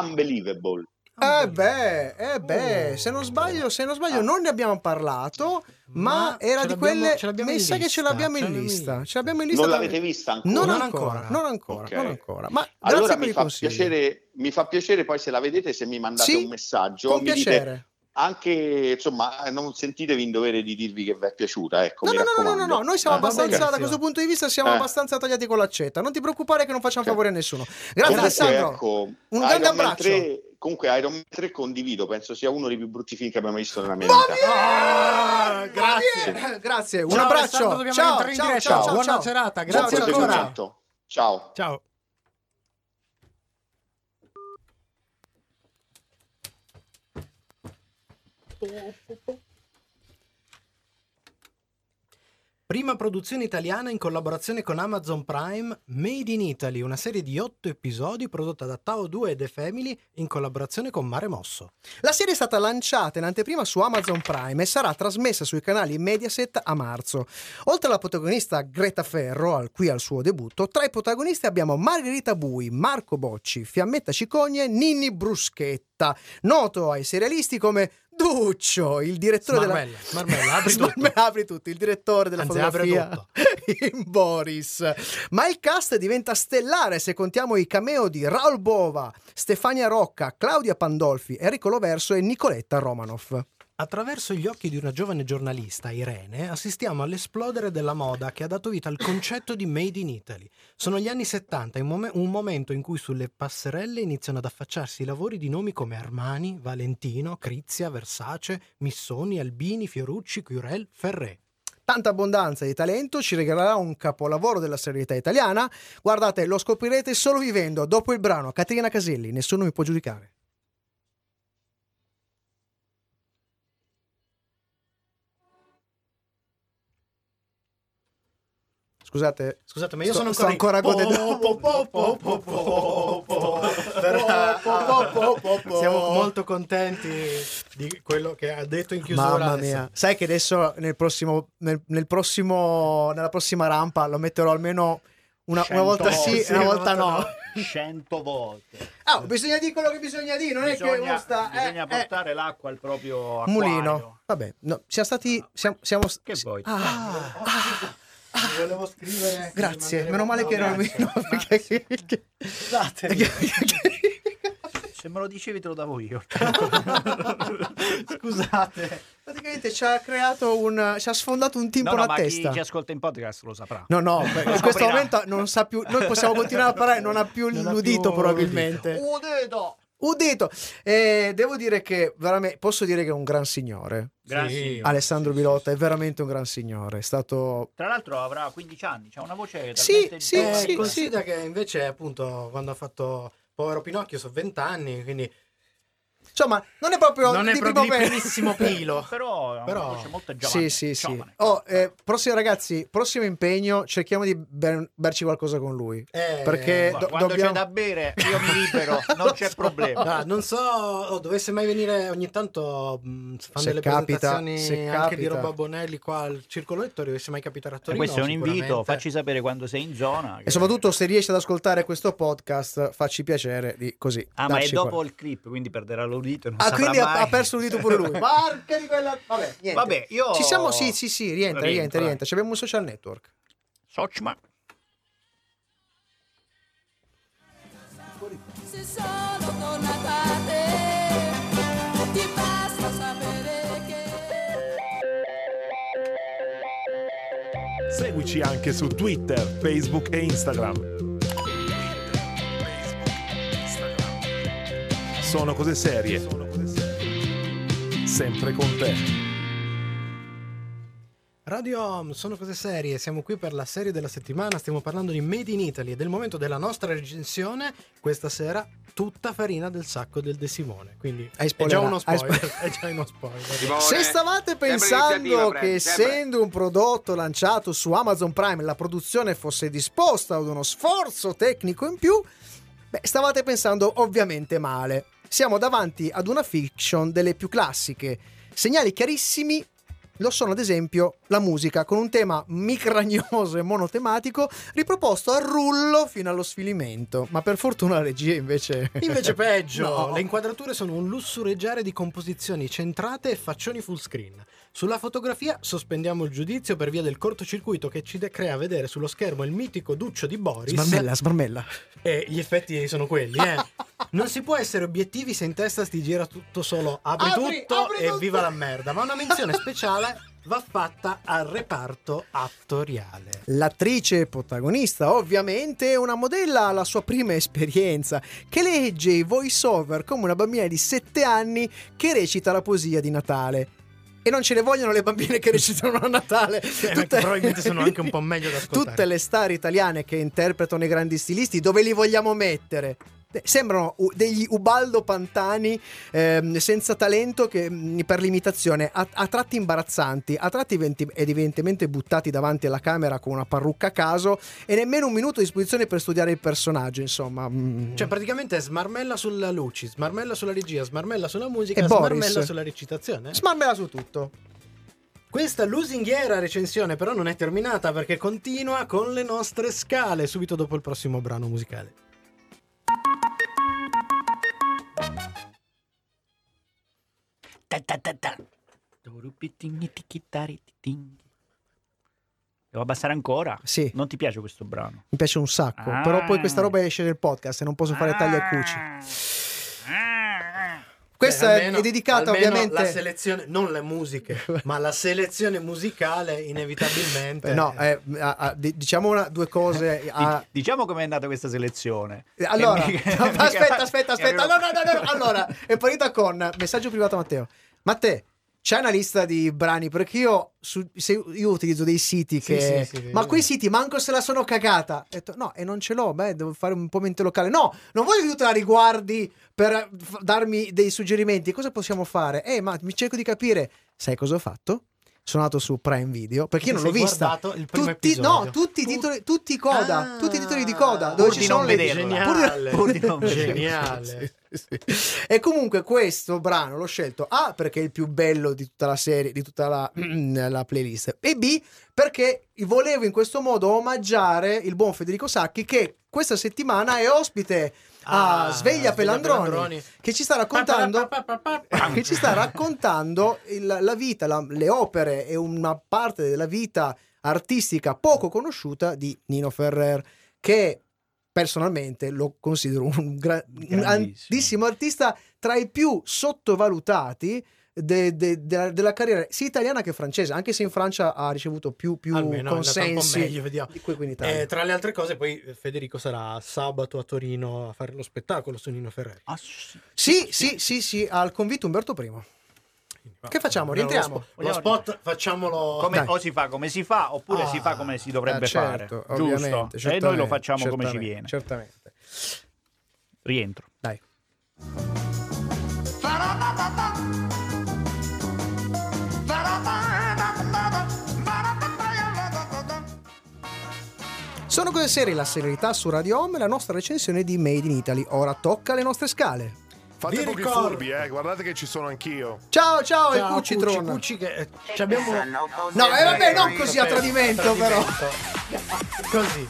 Unbelievable. Eh beh, eh beh, Oh. se non sbaglio, se non sbaglio Ah. non ne abbiamo parlato, ma, Ma era di quelle mi sa che ce l'abbiamo in lista, ce l'abbiamo in lista. Non da- l'avete vista ancora? Non, Non ancora, ancora. non ancora, Ok. non ancora. Ma Allora grazie per mi i fa, piacere, mi fa piacere poi se la vedete se mi mandate Sì, un messaggio. Con mi dite piacere. Anche, insomma, non sentitevi in dovere di dirvi che vi è piaciuta, ecco, No, mi no, no, no, no, noi siamo Eh, va abbastanza, da questo punto di vista, siamo Eh. abbastanza tagliati con l'accetta. Non ti preoccupare che non facciamo favore a nessuno. Grazie Comunque, Alessandro. ecco, Un grande abbraccio. 3 comunque Iron Man 3 condivido, penso sia uno dei più brutti film che abbiamo visto nella mia vita. Ah, grazie. Grazie, grazie. Un Ciao, abbraccio. Ciao, ciao, diretta. ciao, ciao, Buona ciao. serata, Ciao, grazie ciao, ancora. ciao. Ciao. Prima produzione italiana in collaborazione con Amazon Prime, Made in Italy, una serie di otto episodi prodotta da Tao 2 e The Family in collaborazione con Mare Mosso. La serie è stata lanciata in anteprima su Amazon Prime e sarà trasmessa sui canali Mediaset a marzo. Oltre alla protagonista Greta Ferro, al qui al suo debutto, tra i protagonisti abbiamo Margherita Bui, Marco Bocci, Fiammetta Cicogne e Ninni Bruschetta, noto ai serialisti come Duccio, il direttore Smarmella, Smarmella, apri della... tutto. apri tutto, il direttore della Anzi, fotografia in Boris. Ma il cast diventa stellare se contiamo i cameo di Raul Bova, Stefania Rocca, Claudia Pandolfi, Enrico Loverso e Nicoletta Romanov. Attraverso gli occhi di una giovane giornalista, Irene, assistiamo all'esplodere della moda che ha dato vita al concetto di Made in Italy. Sono gli anni 70, un, mom- un momento in cui sulle passerelle iniziano ad affacciarsi lavori di nomi come Armani, Valentino, Crizia, Versace, Missoni, Albini, Fiorucci, Curel, Ferré. Tanta abbondanza di talento ci regalerà un capolavoro della serietà italiana. Guardate, lo scoprirete solo vivendo. Dopo il brano Caterina Caselli, nessuno mi può giudicare. Scusate, Scusate, ma io Sto- sono sto ancora, ancora in- godendo- Siamo molto contenti di quello che ha detto in chiusura. Mamma mia, sai che adesso nel prossimo, nel, nel prossimo, nella prossima rampa lo metterò almeno una, una volta sì e una volta no. Cento volte. Ah, bisogna dire quello che bisogna dire, non è che Bisogna, uno sta. eh, bisogna eh, portare l'acqua al proprio acquario. mulino. Vabbè, no, siamo stati. Siamo, siamo- Che vuoi? Ah, ah, Volevo scrivere. grazie, meno male che ero almeno. perché- perché- Scusate, se me lo dicevi te lo davo io. Scusate. Praticamente ci ha creato un. ci ha sfondato un timpo No, no, ma testa. chi ci ascolta in podcast lo saprà. No, no, in questo momento non sa più. Noi possiamo continuare a parlare, non ha più Non l'udito, più probabilmente. Udito! Udito. Eh, devo dire che veramente posso dire che è un gran signore. Grazie. Sì. Alessandro Bilotta è veramente un gran signore. È stato. Tra l'altro avrà 15 anni, ha una voce Sì, sì, Eh, sì, considera che invece appunto quando ha fatto Povero Pinocchio sono 20 anni, quindi Insomma, non è proprio Non è di proprio primo di primissimo pilo. Però, è Però- voce molto giovane. Sì, sì, sì. Oh, eh, prossimo, ragazzi, prossimo impegno, cerchiamo di ber- berci qualcosa con lui. Eh, Perché Guarda, do- quando dobbiamo- c'è da bere, io mi libero, non c'è problema. Ah, non so, oh, dovesse mai venire ogni tanto mh, fanno Se delle capita, presentazioni se anche di capita. roba Bonelli qua al Circolo Lettori, dovesse mai capitare a E Torino. questo è un invito, facci sapere quando sei in zona. E soprattutto se riesci ad ascoltare questo podcast, facci piacere di così. Ah, ma è dopo qual- il clip, quindi perderà l'udito. Non Ah, quindi ha, mai. ha perso l'udito pure lui. Porca di quella. Vabbè, niente. Vabbè, io. Ci siamo? Sì, sì, sì, rientra, rientra, Rientra, rientra. Ci abbiamo un social network. Sochma. Se sono tornata a te, ti basta sapere che Seguici anche su Twitter, Facebook e Instagram. Sono cose serie. Sempre con te. Radio Home, sono cose serie, siamo qui per la serie della settimana, stiamo parlando di Made in Italy e del momento della nostra recensione questa sera tutta farina del sacco del De Simone, quindi Hai è già uno spoiler, è già uno spoiler. Simone, Se stavate pensando che essendo un prodotto lanciato su Amazon Prime la produzione fosse disposta ad uno sforzo tecnico in più, beh, stavate pensando ovviamente male. Siamo davanti ad una fiction delle più classiche. Segnali chiarissimi lo sono ad esempio la musica con un tema micragnoso e monotematico riproposto a rullo fino allo sfilimento, ma per fortuna la regia invece Invece peggio, No. le inquadrature sono un lussureggiare di composizioni centrate e faccioni full screen. Sulla fotografia sospendiamo il giudizio per via del cortocircuito che ci crea vedere sullo schermo il mitico Duccio di Boris. Smarmella, smarmella. E gli effetti sono quelli, eh. Non si può essere obiettivi se in testa ti gira tutto solo apri, Apri, tutto apri e tutto. viva la merda. Ma una menzione speciale va fatta al reparto attoriale. L'attrice protagonista, ovviamente, è una modella alla sua prima esperienza, che legge i voice over come una bambina di 7 anni che recita la poesia di Natale. E non ce ne vogliono le bambine che recitano a Natale. Eh, probabilmente sono anche un po' meglio da ascoltare. Tutte le star italiane che interpretano i grandi stilisti, dove li vogliamo mettere? Eh, Sembrano degli Ubaldo Pantani ehm, senza talento che, mh, per l'imitazione, a, a tratti imbarazzanti, a tratti ed evidentemente buttati davanti alla camera con una parrucca a caso e nemmeno un minuto a disposizione per studiare il personaggio. Insomma, mm. Cioè, praticamente è smarmella sulla luci, smarmella sulla regia, smarmella sulla musica, E Boris. smarmella sulla recitazione. smarmela su tutto. Questa lusinghiera recensione però non è terminata perché continua con le nostre scale subito dopo il prossimo brano musicale. Ta ta ta ta. Dorupitinghi tichitari titinghi. Devo abbassare ancora? Sì. Non ti piace questo brano? Mi piace un sacco, Ah. però poi questa roba esce nel podcast e non posso fare tagli al cuci. Ah. Questa almeno- è dedicata ovviamente... la selezione, non le musiche, ma la selezione musicale inevitabilmente. Eh, No, eh, a- a- di- diciamo una- due cose. a- Di- diciamo com'è andata questa selezione. Eh, Allora, mica- aspetta, aspetta, aspetta. No, no, no, no. Allora, è partita con messaggio privato a Matteo. Matteo, c'è una lista di brani? Perché io, su- se io utilizzo dei siti che. sì, sì, ma sì. quei siti manco se la sono cagata. Ho detto, no, e non ce l'ho. Beh, devo fare un po' mente locale. No, non voglio che tu te la riguardi per darmi dei suggerimenti. Cosa possiamo fare? Eh, ma mi cerco di capire. Sai cosa ho fatto? Sono andato su Prime Video perché io non l'ho vista. Tutti, no, tutti i titoli, tutti coda, Ah. tutti i titoli di coda dove Pur ci sono le. Geniale, Pur di non geniale. e comunque questo brano l'ho scelto A perché è il più bello di tutta la serie, di tutta la, la playlist e B perché volevo in questo modo omaggiare il buon Federico Sacchi che questa settimana è ospite a Ah, Sveglia Pelandroni, che ci sta raccontando che ci sta raccontando il- la vita, la- le opere e una parte della vita artistica poco conosciuta di Nino Ferrer che personalmente lo considero un, gra- un grandissimo artista tra i più sottovalutati de- de- della, della carriera sia italiana che francese anche se in Francia ha ricevuto più, più Almeno è andata un po' consensi meglio, vediamo. di qui qui in Italia Eh, tra le altre cose, poi Federico sarà sabato a Torino a fare lo spettacolo su Nino Ferreri. Ah, sì. sì sì sì sì al convito Umberto I Che facciamo? Rientriamo? Lo, spo- lo spot facciamolo. Come- o si fa come si fa, oppure Ah, si fa come si dovrebbe Eh, certo, fare. Giusto? E noi lo facciamo come ci viene. certamente Rientro. dai Sono cose serie, la serietà su Radio Home e la nostra recensione di Made in Italy. Ora tocca alle nostre scale. Fate Vi pochi ricordo- furbi, eh. Guardate che ci sono anch'io. Ciao, ciao, Ciao, e Cucci Cucci, Tron. Cucci che eh, ci abbiamo No, e vabbè, non così a tradimento, però. Così.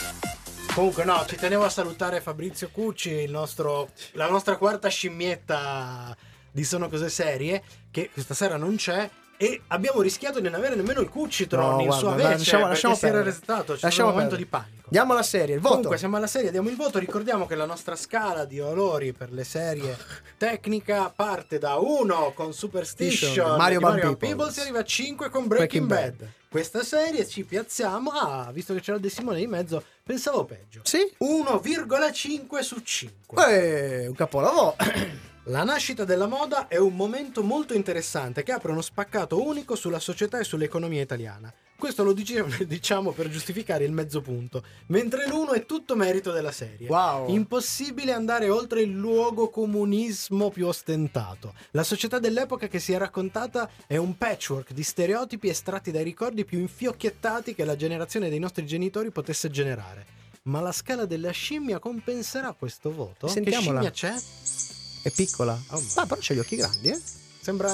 Comunque no, ci tenevo a salutare Fabrizio Cucci, il nostro, la nostra quarta scimmietta di Sono Cose Serie, che questa sera non c'è. E abbiamo rischiato di non avere nemmeno il Cucitron No, in guarda, sua vece lasciamo- perché lasciamo si era resettato, c'è Lasciamo un momento di panico. Andiamo alla serie, il voto. Comunque siamo alla serie, diamo il voto, ricordiamo che la nostra scala di valori per le serie tecnica parte da 1 con Superstition Mario Van Peebles. E arriva a 5 con Breaking, Breaking Bad. Questa serie ci piazziamo, ah, visto che c'era De Simone di mezzo, pensavo peggio. Sì? 1,5 su 5. Eh, un capolavoro. La nascita della moda è un momento molto interessante che apre uno spaccato unico sulla società e sull'economia italiana. Questo lo diciamo per giustificare il mezzo punto, mentre l'uno è tutto merito della serie. Wow. Impossibile andare oltre il luogo comunismo più ostentato. La società dell'epoca che si è raccontata è un patchwork di stereotipi estratti dai ricordi più infiocchettati che la generazione dei nostri genitori potesse generare. Ma la scala della scimmia compenserà questo voto? Sentiamola. Che scimmia c'è? È piccola. Oh, Ah, però c'ha gli occhi grandi, eh? Sembra...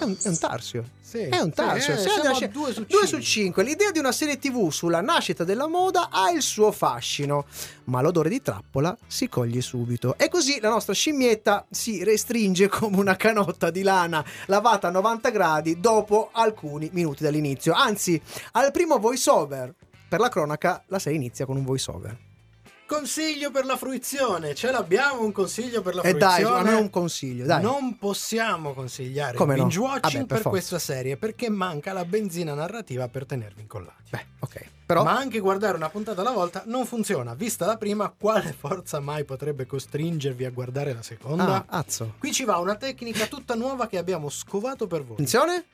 È un, è un tarsio. Sì, È un tarsio. sì, eh, sci- 2 su 2 su 5. L'idea di una serie TV sulla nascita della moda ha il suo fascino, ma l'odore di trappola si coglie subito. E così la nostra scimmietta si restringe come una canotta di lana lavata a 90 gradi dopo alcuni minuti dall'inizio. Anzi, al primo voice over. Per la cronaca, la serie inizia con un voice over. Consiglio per la fruizione, ce l'abbiamo un consiglio per la E dai, fruizione. a me un consiglio, dai. Non possiamo consigliare Come il no? binge watching Vabbè, per per, questa serie perché manca la benzina narrativa per tenervi incollati. Beh, ok. Però Ma anche guardare una puntata alla volta non funziona. Vista la prima, quale forza mai potrebbe costringervi a guardare la seconda? Ah, azzo. Qui ci va una tecnica tutta nuova che abbiamo scovato per voi. Attenzione.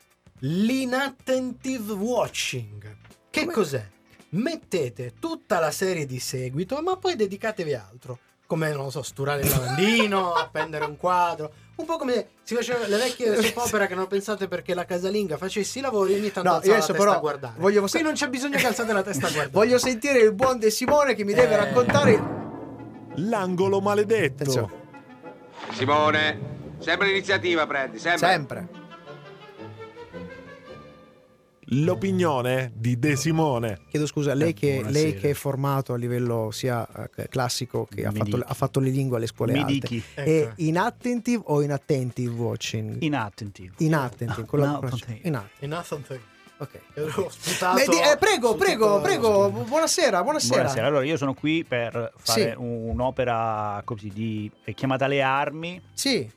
L'inattentive watching. Che Come- cos'è? Mettete tutta la serie di seguito, ma poi dedicatevi a altro. Come, non lo so, sturare il lavandino, appendere un quadro. Un po' come si faceva le vecchie soap opera che non pensate perché la casalinga facessi i lavori ogni tanto No, alzava io la adesso testa però a guardare. voglio- Qui non c'è bisogno che alzate la testa a guardare. Voglio sentire il buon De Simone che mi deve Eh. raccontare. L'angolo maledetto. Attenzione. Simone, sempre l'iniziativa prendi, sempre. Sempre. L'opinione di De Simone. Chiedo scusa, lei Eh, che, lei che è formato a livello sia eh, classico che ha fatto, ha fatto le lingue alle scuole Mi alte. dichi. È Ecco. inattentive o inattentive watching? Inattentive. Inattentive, con la No, pronuncia- no, inat- Enough thing. ok. Sputato Beh, di- eh, prego, prego, tutto- prego. bu- Buonasera, buonasera. Buonasera, allora io sono qui per fare Sì. un'opera così di è chiamata Le Armi. Sì.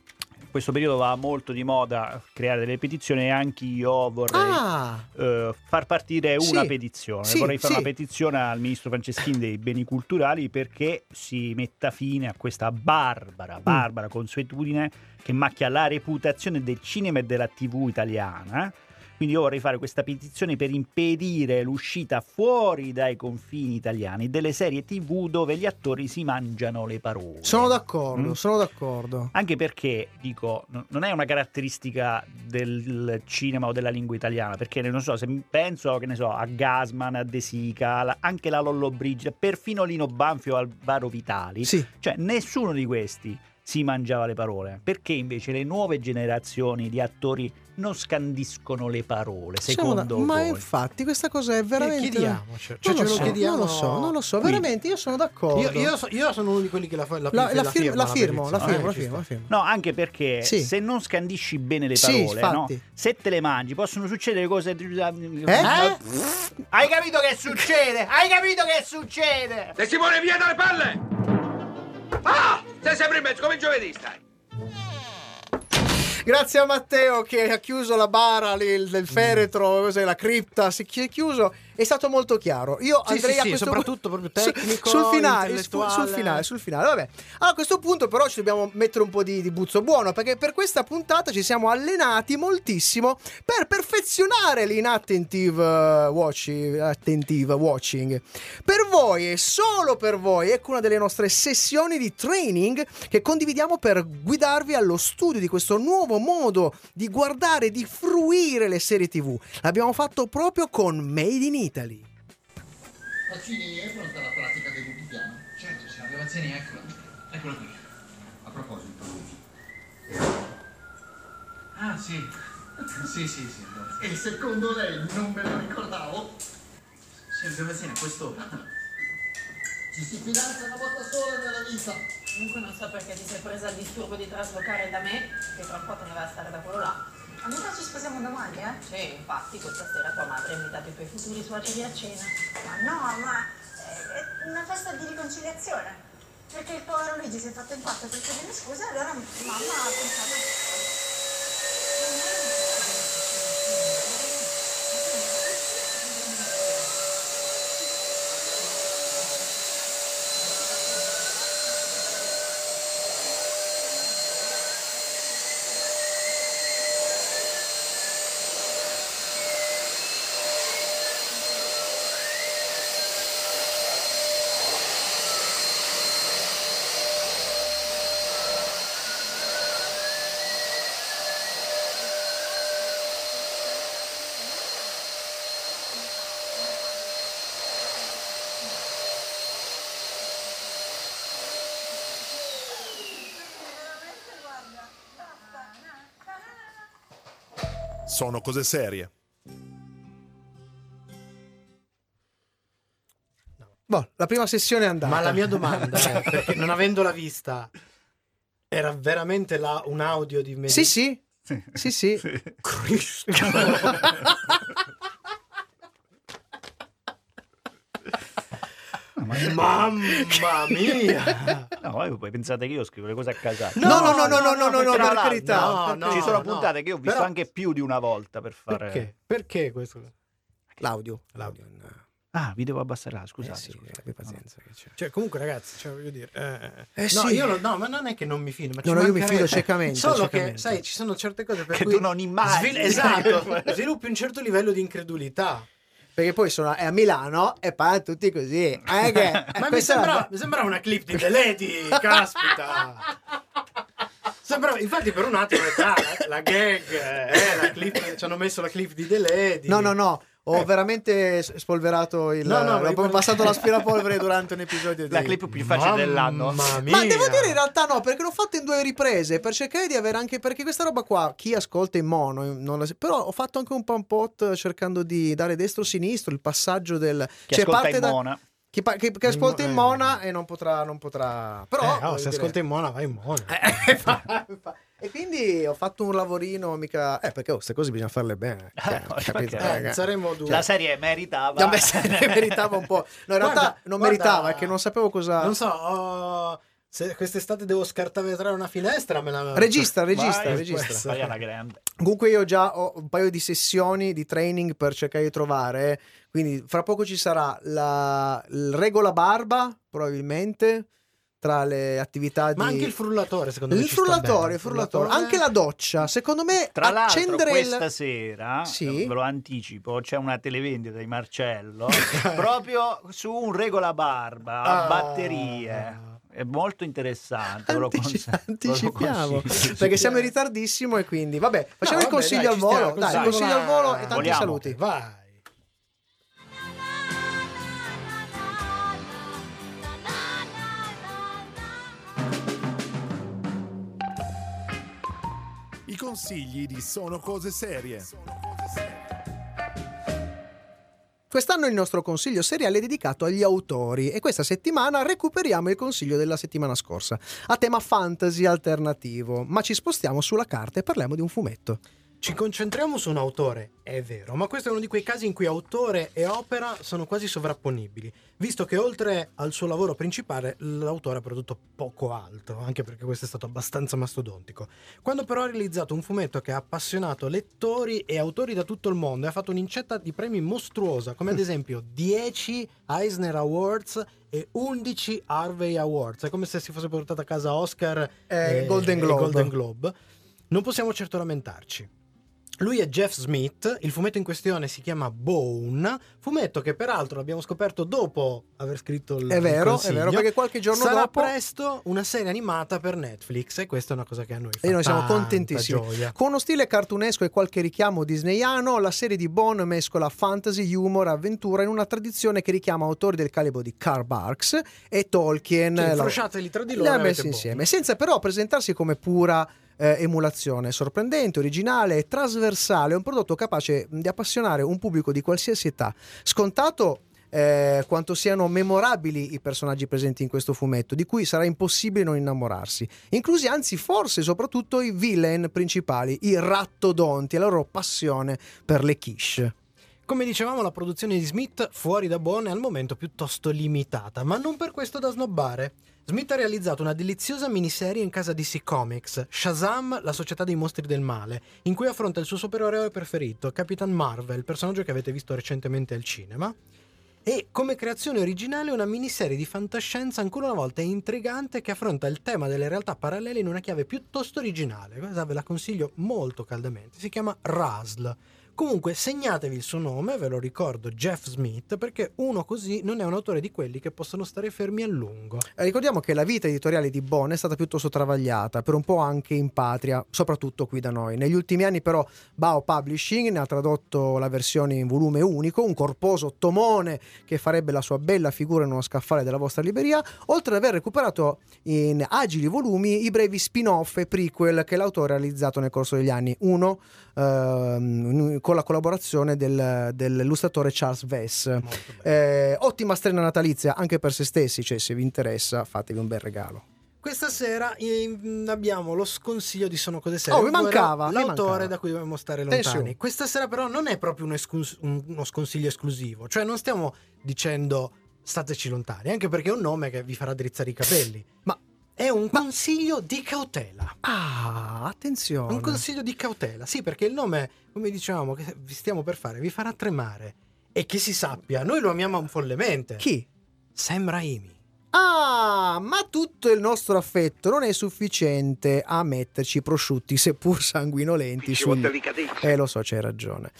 In questo periodo va molto di moda creare delle petizioni e anche io vorrei Ah, eh, far partire una Sì. petizione. Sì, vorrei fare sì. una petizione al ministro Franceschini dei beni culturali perché si metta fine a questa barbara, Mm. barbara consuetudine che macchia la reputazione del cinema e della TV italiana. Quindi io vorrei fare questa petizione per impedire l'uscita fuori dai confini italiani delle serie TV dove gli attori si mangiano le parole. sono d'accordo, Mm? sono d'accordo. Anche perché, dico, no- non è una caratteristica del cinema o della lingua italiana, perché non so, se penso che ne so, a Gasman, a De Sica, anche la Lollo Brigida, perfino Lino Banfio Alvaro Vitali, Sì. cioè nessuno di questi si mangiava le parole. Perché invece le nuove generazioni di attori non scandiscono le parole, secondo da- Ma voi? infatti questa cosa è veramente... Chiediamoci. Cioè, Non ce lo, lo so, chiediamo. non lo so, non lo so, Qui. veramente io sono d'accordo. Io, io so- io sono uno di quelli che la, fa- la, la, la la fir- la firma, firmo, la petizione. firmo, la Eh, firmo, la sta. firmo. No, anche perché Sì. se non scandisci bene le Sì, parole, no? infatti. se te le mangi, possono succedere cose. Eh? Hai capito che succede? Hai capito che succede? De Simone, via dalle palle! Ah! Sei sempre in mezzo, come giovedì stai. Grazie a Matteo che ha chiuso la bara lì, del feretro, cos'è, la cripta, si è chiuso, è stato molto chiaro. Io Sì, andrei sì, a sì, questo soprattutto punto- proprio tecnico, sul finale, sul, finale, sul finale, vabbè. Allora, a questo punto però ci dobbiamo mettere un po' di, di buzzo buono perché per questa puntata ci siamo allenati moltissimo per perfezionare l'inattentive eh, watching, attentive watching. Per voi e solo per voi, ecco una delle nostre sessioni di training che condividiamo per guidarvi allo studio di questo nuovo modo di guardare, di fruire le serie TV. L'abbiamo fatto proprio con Made in Italy. Faccini, è pronta la pratica del multipiano? Certo, signor Gavazzini, eccola. Eccola qui. A proposito, Luigi. Ah, sì. Sì, sì, sì. grazie. E secondo lei non me lo ricordavo? Signor Gavazzini, a quest'ora. Ci si fidanza una volta sola nella vita. Comunque non so perché ti sei presa il disturbo di traslocare da me, che tra un po' te ne vai a stare da quello là. Allora ci sposiamo domani, eh? Sì, infatti questa sera tua madre ha invitato i tuoi futuri suoceri a cena. Ma no, ma eh, è una festa di riconciliazione. Perché il povero Luigi si è fatto in quattro per chiedere scusa, allora mamma ha pensato... Sono cose serie. Boh, la prima sessione è andata. Ma la mia domanda è, perché non avendola vista, era veramente là un audio di me? Sì, sì. Sì, sì. Cristo. Mamma mia! No, voi pensate che io scrivo le cose a casa. No, no, no, no, no, no, no, no, per carità. no, no, Ci sono no. puntate che io ho visto Però- anche più di una volta per fare. Perché? Perché questo? L'audio. L'audio. Ah, vi devo abbassare là, scusate. Eh sì, scusate. pazienza che c'è. Cioè, comunque, ragazzi, cioè, voglio dire. eh, Eh no, sì. io lo- no, ma non è che non mi fido. Ma No, ci no, io mi fido ciecamente, Solo ciecamente. che, sai, ci sono certe cose per Che cui tu non immagini. svil- esatto, sviluppi un certo livello di incredulità. Perché poi sono è a Milano e parlano tutti così. Eh, che- eh, Ma mi è la- sembrava, mi sembrava una clip di The Lady, caspita. Sembrava, infatti, per un attimo, ah, la, la gag, eh, la clip, ci hanno messo la clip di The Lady. No, no, no. Ho Eh. veramente spolverato il. No, no, ho io passato l'aspirapolvere durante un episodio di. La clip più facile dell'anno. Mamma mia. Ma devo dire in realtà no, perché l'ho fatto in due riprese per cercare di avere anche perché questa roba qua, chi ascolta in mono, non la- però ho fatto anche un po' un pot cercando di dare destro-sinistro il passaggio del Chi cioè, ascolta parte in da- mona. chi, pa- che, che In ascolta in eh. mona e non potrà, non potrà. Però Eh, oh, voglio se dire- ascolta in mona, vai in mona. Eh, e quindi ho fatto un lavorino mica eh perché oh, queste cose bisogna farle bene cioè, no, capito, perché- raga? Eh, saremo due. La serie meritava. Già, beh, se ne meritava un po'. No, in realtà Guarda, non guarda- meritava, è che non sapevo cosa. Non so, oh, se quest'estate devo scartavetrare una finestra, me la... Registra, registra, Vai, essere. Vai alla grande. Comunque io già ho un paio di sessioni di training per cercare di trovare, quindi fra poco ci sarà la il regola barba, probabilmente, tra le attività di... Ma anche il frullatore, secondo me. Il frullatore, il frullatore, anche la doccia, secondo me Tra l'altro, accendere questa il... sera, Sì. eh, ve lo anticipo, c'è una televendita di Marcello proprio su un regola barba a Ah. batterie. È molto interessante. ve lo Antici- cons- ve lo anticipiamo consiglio. perché siamo in ritardissimo e quindi vabbè facciamo No, il vabbè, consiglio dai, al volo stiamo, dai il consiglio al volo e tanti Voliamo. saluti Vai. Consigli di Sono cose serie. Quest'anno il nostro consiglio seriale è dedicato agli autori e questa settimana recuperiamo il consiglio della settimana scorsa a tema fantasy alternativo, ma ci spostiamo sulla carta e parliamo di un fumetto. Ci concentriamo su un autore, è vero, ma questo è uno di quei casi in cui autore e opera sono quasi sovrapponibili, visto che oltre al suo lavoro principale l'autore ha prodotto poco altro, anche perché questo è stato abbastanza mastodontico. Quando però ha realizzato un fumetto che ha appassionato lettori e autori da tutto il mondo e ha fatto un'incetta di premi mostruosa, come ad esempio 10 Eisner Awards e 11 Harvey Awards, è come se si fosse portato a casa Oscar Eh, e- Golden e Globe. Golden Globe. Non possiamo certo lamentarci. Lui è Jeff Smith, il fumetto in questione si chiama Bone, fumetto che peraltro l'abbiamo scoperto dopo aver scritto il È vero, il è vero, perché qualche giorno Sarà dopo- presto una serie animata per Netflix e questa è una cosa che a noi fa E noi siamo contentissimi. gioia. Con uno stile cartunesco e qualche richiamo disneyano, la serie di Bone mescola fantasy, humor, avventura in una tradizione che richiama autori del calibro di Karl Barks e Tolkien. Cioè, La- incrociateli tra di loro le ha messi insieme, senza però presentarsi come pura eh, emulazione. Sorprendente, originale e trasversale, un prodotto capace di appassionare un pubblico di qualsiasi età. Scontato eh, quanto siano memorabili i personaggi presenti in questo fumetto, di cui sarà impossibile non innamorarsi. Inclusi anzi forse soprattutto i villain principali, i rattodonti e la loro passione per le quiche. Come dicevamo, la produzione di Smith fuori da Bone è al momento piuttosto limitata, ma non per questo da snobbare. Smith ha realizzato una deliziosa miniserie in casa DC Comics, Shazam, la società dei mostri del male, in cui affronta il suo supereroe preferito, Capitan Marvel, personaggio che avete visto recentemente al cinema. E come creazione originale una miniserie di fantascienza ancora una volta intrigante che affronta il tema delle realtà parallele in una chiave piuttosto originale. Questa ve la consiglio molto caldamente. Si chiama Rasl. Comunque segnatevi il suo nome, ve lo ricordo, Jeff Smith, perché uno così non è un autore di quelli che possono stare fermi a lungo. Eh, Ricordiamo che la vita editoriale di Bone è stata piuttosto travagliata, per un po' anche in patria, soprattutto qui da noi. Negli ultimi anni però Bao Publishing ne ha tradotto la versione in volume unico, un corposo tomone che farebbe la sua bella figura in uno scaffale della vostra libreria, oltre ad aver recuperato in agili volumi i brevi spin-off e prequel che l'autore ha realizzato nel corso degli anni. Uno ehm, con la collaborazione del- dell'illustratore Charles Vess. Eh, ottima strena natalizia anche per se stessi, cioè se vi interessa fatevi un bel regalo. Questa sera eh, abbiamo lo sconsiglio di Sono Cose Serie. Oh, mi mancava, mi L'autore mancava. da cui dobbiamo stare lontani. Attenzione. Questa sera però non è proprio un un- uno sconsiglio esclusivo. Cioè non stiamo dicendo stateci lontani, anche perché è un nome che vi farà drizzare i capelli. Ma è un consiglio di cautela. Ah, attenzione. Un consiglio di cautela. Sì, perché il nome, come diciamo, che vi stiamo per fare, vi farà tremare. E che si sappia, noi lo amiamo follemente. Chi? Sam Raimi. Ah, ma tutto il nostro affetto non è sufficiente a metterci prosciutti, seppur sanguinolenti. Delicatezza. Eh, lo so, c'hai ragione.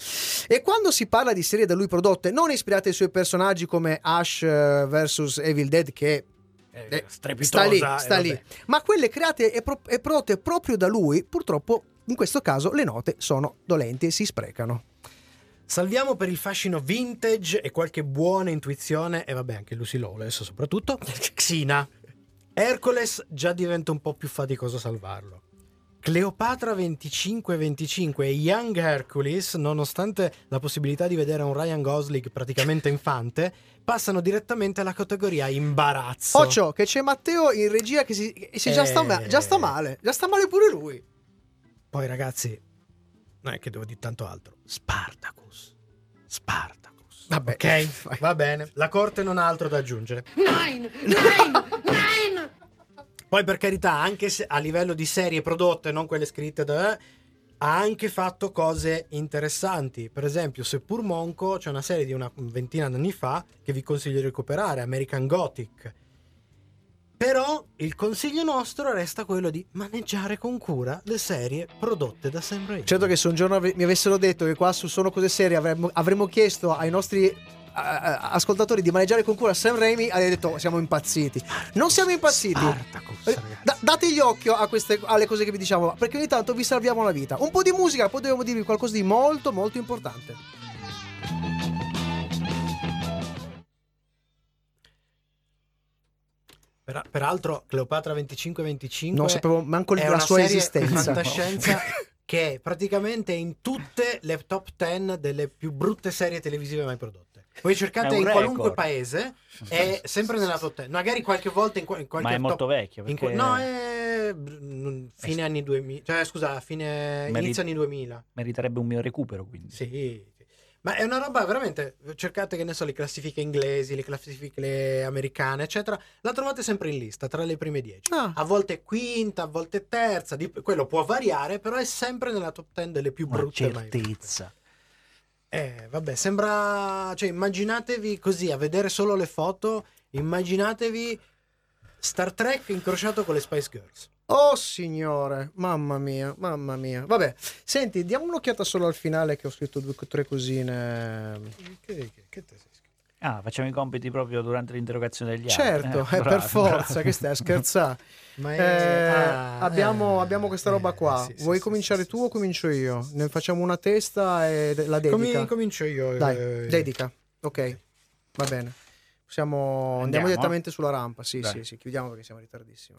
E quando si parla di serie da lui prodotte, non ispirate ai suoi personaggi come Ash eh, vs Evil Dead, che eh, sta lì, strepitosa, sta eh, lì. Ma quelle create e, pro- e prodotte proprio da lui, purtroppo in questo caso le note sono dolenti e si sprecano. Salviamo per il fascino vintage e qualche buona intuizione, e vabbè anche Lucy Lawless soprattutto, Xina. Hercules già diventa un po' più faticoso salvarlo. Cleopatra 25-25 e Young Hercules, nonostante la possibilità di vedere un Ryan Gosling praticamente infante, passano direttamente alla categoria imbarazzo. Occhio, che c'è Matteo in regia che si, che si già, sta ma- Eh. già sta male, già sta male pure lui. Poi ragazzi, non è che devo dire tanto altro. Spartacus. Spartacus. Vabbè. Ok, va bene. La corte non ha altro da aggiungere. Nine! Nine! Nine! Poi per carità, anche se a livello di serie prodotte, non quelle scritte da... Ha anche fatto cose interessanti. Per esempio, seppur Monco, c'è una serie di una ventina d'anni fa che vi consiglio di recuperare, American Gothic. Però il consiglio nostro resta quello di maneggiare con cura le serie prodotte da Sam Raimi. Certo che se un giorno mi avessero detto che qua su Sono Cose Serie avremmo, avremmo chiesto ai nostri ascoltatori di maneggiare con cura Sam Raimi, avrei detto siamo impazziti. Non siamo impazziti. Eh, da- dategli occhio a queste, alle cose che vi diciamo, perché ogni tanto vi salviamo la vita. Un po' di musica, poi dobbiamo dirvi qualcosa di molto molto importante. Per- peraltro, Cleopatra 25-25 Non sapevo manco la sua serie esistenza. fantascienza che è praticamente in tutte le top 10 delle più brutte serie televisive mai prodotte. Voi cercate in qualunque record. paese, è sempre nella top 10. Magari qualche volta in, in qualche Ma è top- molto vecchio, in perché- no, è fine anni 2000. Cioè, scusa, fine Meri- inizio anni 2000. Meriterebbe un mio recupero, quindi. Sì. Ma è una roba veramente. Cercate che ne so, le classifiche inglesi, le classifiche americane, eccetera. La trovate sempre in lista tra le prime 10. Ah. A volte quinta, a volte terza. dip- quello può variare, però è sempre nella top 10 delle più Una brutte mai viste. certezza. Eh, vabbè, sembra. Cioè, immaginatevi così a vedere solo le foto. Immaginatevi Star Trek incrociato con le Spice Girls. Oh signore, mamma mia, mamma mia. Vabbè, senti, diamo un'occhiata solo al finale che ho scritto due o tre cosine. Che, che, che te sei? Ah, facciamo i compiti proprio durante l'interrogazione degli Certo, altri. eh, Eh, per bravo. forza, che stai a scherzare. Ma è- Eh, ah, abbiamo, eh, abbiamo questa roba qua. sì, sì, Vuoi sì, cominciare tu o comincio io? Ne facciamo una testa e la dedica. Comi- comincio io. Dai, eh, dedica. Ok, va bene. Possiamo... Andiamo, Andiamo? direttamente sulla rampa. Sì, Dai. sì, sì, chiudiamo perché siamo in ritardissimo.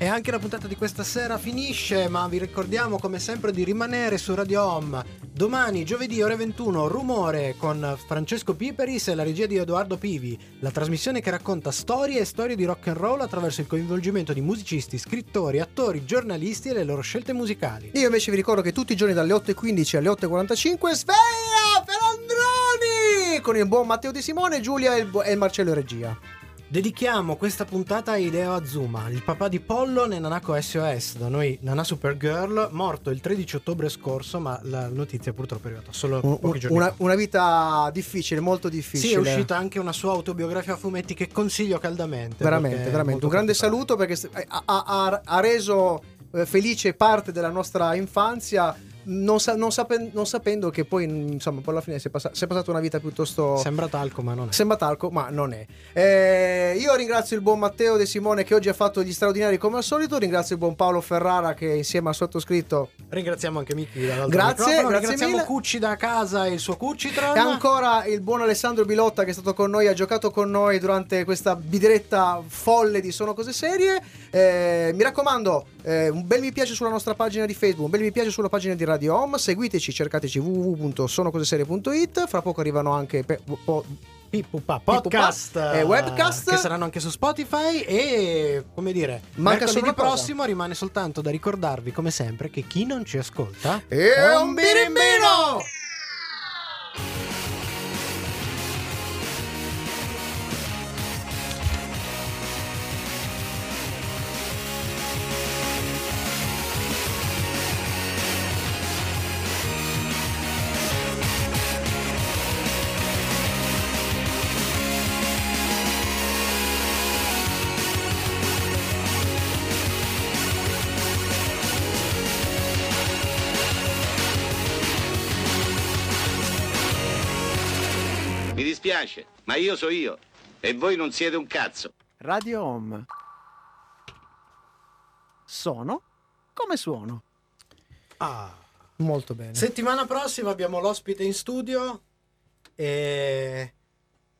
E anche la puntata di questa sera finisce, ma vi ricordiamo come sempre di rimanere su Radio Home. Domani, giovedì, ore 21, Rumore con Francesco Piperis e la regia di Edoardo Pivi. La trasmissione che racconta storie e storie di rock and roll attraverso il coinvolgimento di musicisti, scrittori, attori, giornalisti e le loro scelte musicali. Io invece vi ricordo che tutti i giorni dalle 8.15 alle 8.45 sveglia Pelandroni con il buon Matteo Di Simone, Giulia e bu- e Marcello Regia. Dedichiamo questa puntata a Hideo Azuma, il papà di Pollo e Nanako SOS, da noi Nana Supergirl, morto il 13 ottobre scorso, ma la notizia purtroppo è arrivata solo Un- pochi giorni una, fa. una vita difficile, molto difficile. Sì, è uscita anche una sua autobiografia a fumetti che consiglio caldamente. Veramente, veramente. Un grande saluto perché ha, ha- ha reso eh, felice parte della nostra infanzia. Non, sa- non sapen- non sapendo che poi, insomma, poi alla fine si è, passa- si è passata una vita piuttosto. Sembra talco, ma non è. Sembra talco, ma non è. Eh, io ringrazio il buon Matteo De Simone che oggi ha fatto gli straordinari come al solito. Ringrazio il buon Paolo Ferrara che insieme al sottoscritto. Ringraziamo anche Miki Grazie, grazie Ringraziamo mille. Cucci da casa e il suo Cucitron. E ancora il buon Alessandro Bilotta che è stato con noi, ha giocato con noi durante questa bidiretta folle di Sono Cose Serie. Eh, mi raccomando, eh, un bel mi piace sulla nostra pagina di Facebook, un bel mi piace sulla pagina di Radio Home. Seguiteci, cercateci www.sonocoseserie.it. Fra poco arrivano anche pe- po- Pippupa podcast e webcast. che saranno anche su Spotify e come dire Manca solo mercoledì prossimo rimane soltanto da ricordarvi come sempre che chi non ci ascolta E un birimbino! Dispiace, ma io so io e voi non siete un cazzo. Radio Home. Sono come suono. Ah. Molto bene. settimana prossima abbiamo l'ospite in studio e,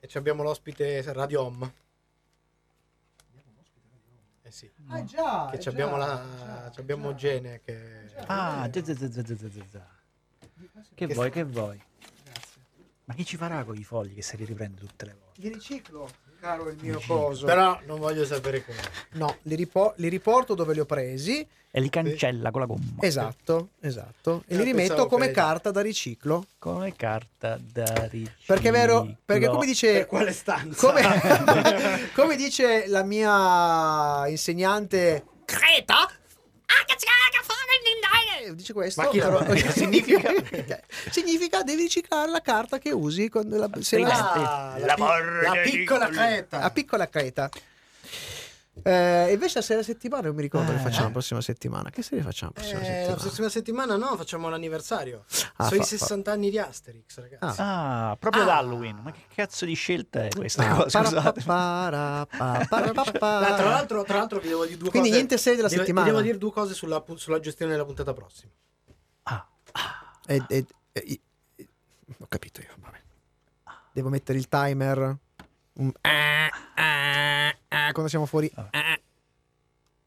e ci abbiamo l'ospite Radio Home eh sì Ah già, che eh ci abbiamo, già, la, già, ci abbiamo Gene che Ah, già, già, già, già, già, già, già. Che Che vuoi, che vuoi? Ma chi ci farà con i fogli che se li riprende tutte le volte? Li riciclo, caro il mio Riciclo. coso. però non voglio sapere come No, li, ripo- li riporto dove li ho presi. E li cancella con la gomma. Esatto, esatto. E Ah, li rimetto pensavo come peggio. carta da riciclo. Come carta da riciclo. Perché è vero, perché come dice... per quale stanza Come, come dice la mia insegnante Creta, dice questo, Ma chi la- però- significa? significa devi riciclare la carta che usi quando la, se Prima- la- Ah, la, pi- la piccola creta. A piccola creta. Eh, invece la serie settimana non mi ricordo che Eh. facciamo la prossima settimana. Che serie facciamo la prossima Eh, la settimana? prossima settimana no, facciamo l'anniversario. Ah, Sono i fa- fa- 60 anni di Asterix, ragazzi. Ah, proprio Ah. ad Halloween. Ma che cazzo di scelta è questa Ah, cosa? Scusate. para- para- Ah, tra, l'altro, tra l'altro vi devo dire due Quindi cose. niente serie della Devo- settimana. Vi devo dire due cose sulla, sulla gestione della puntata prossima. E- e- e- i- i- ho capito io. Vabbè. Devo mettere il timer. Un- eh, eh, eh, quando siamo fuori. Eh,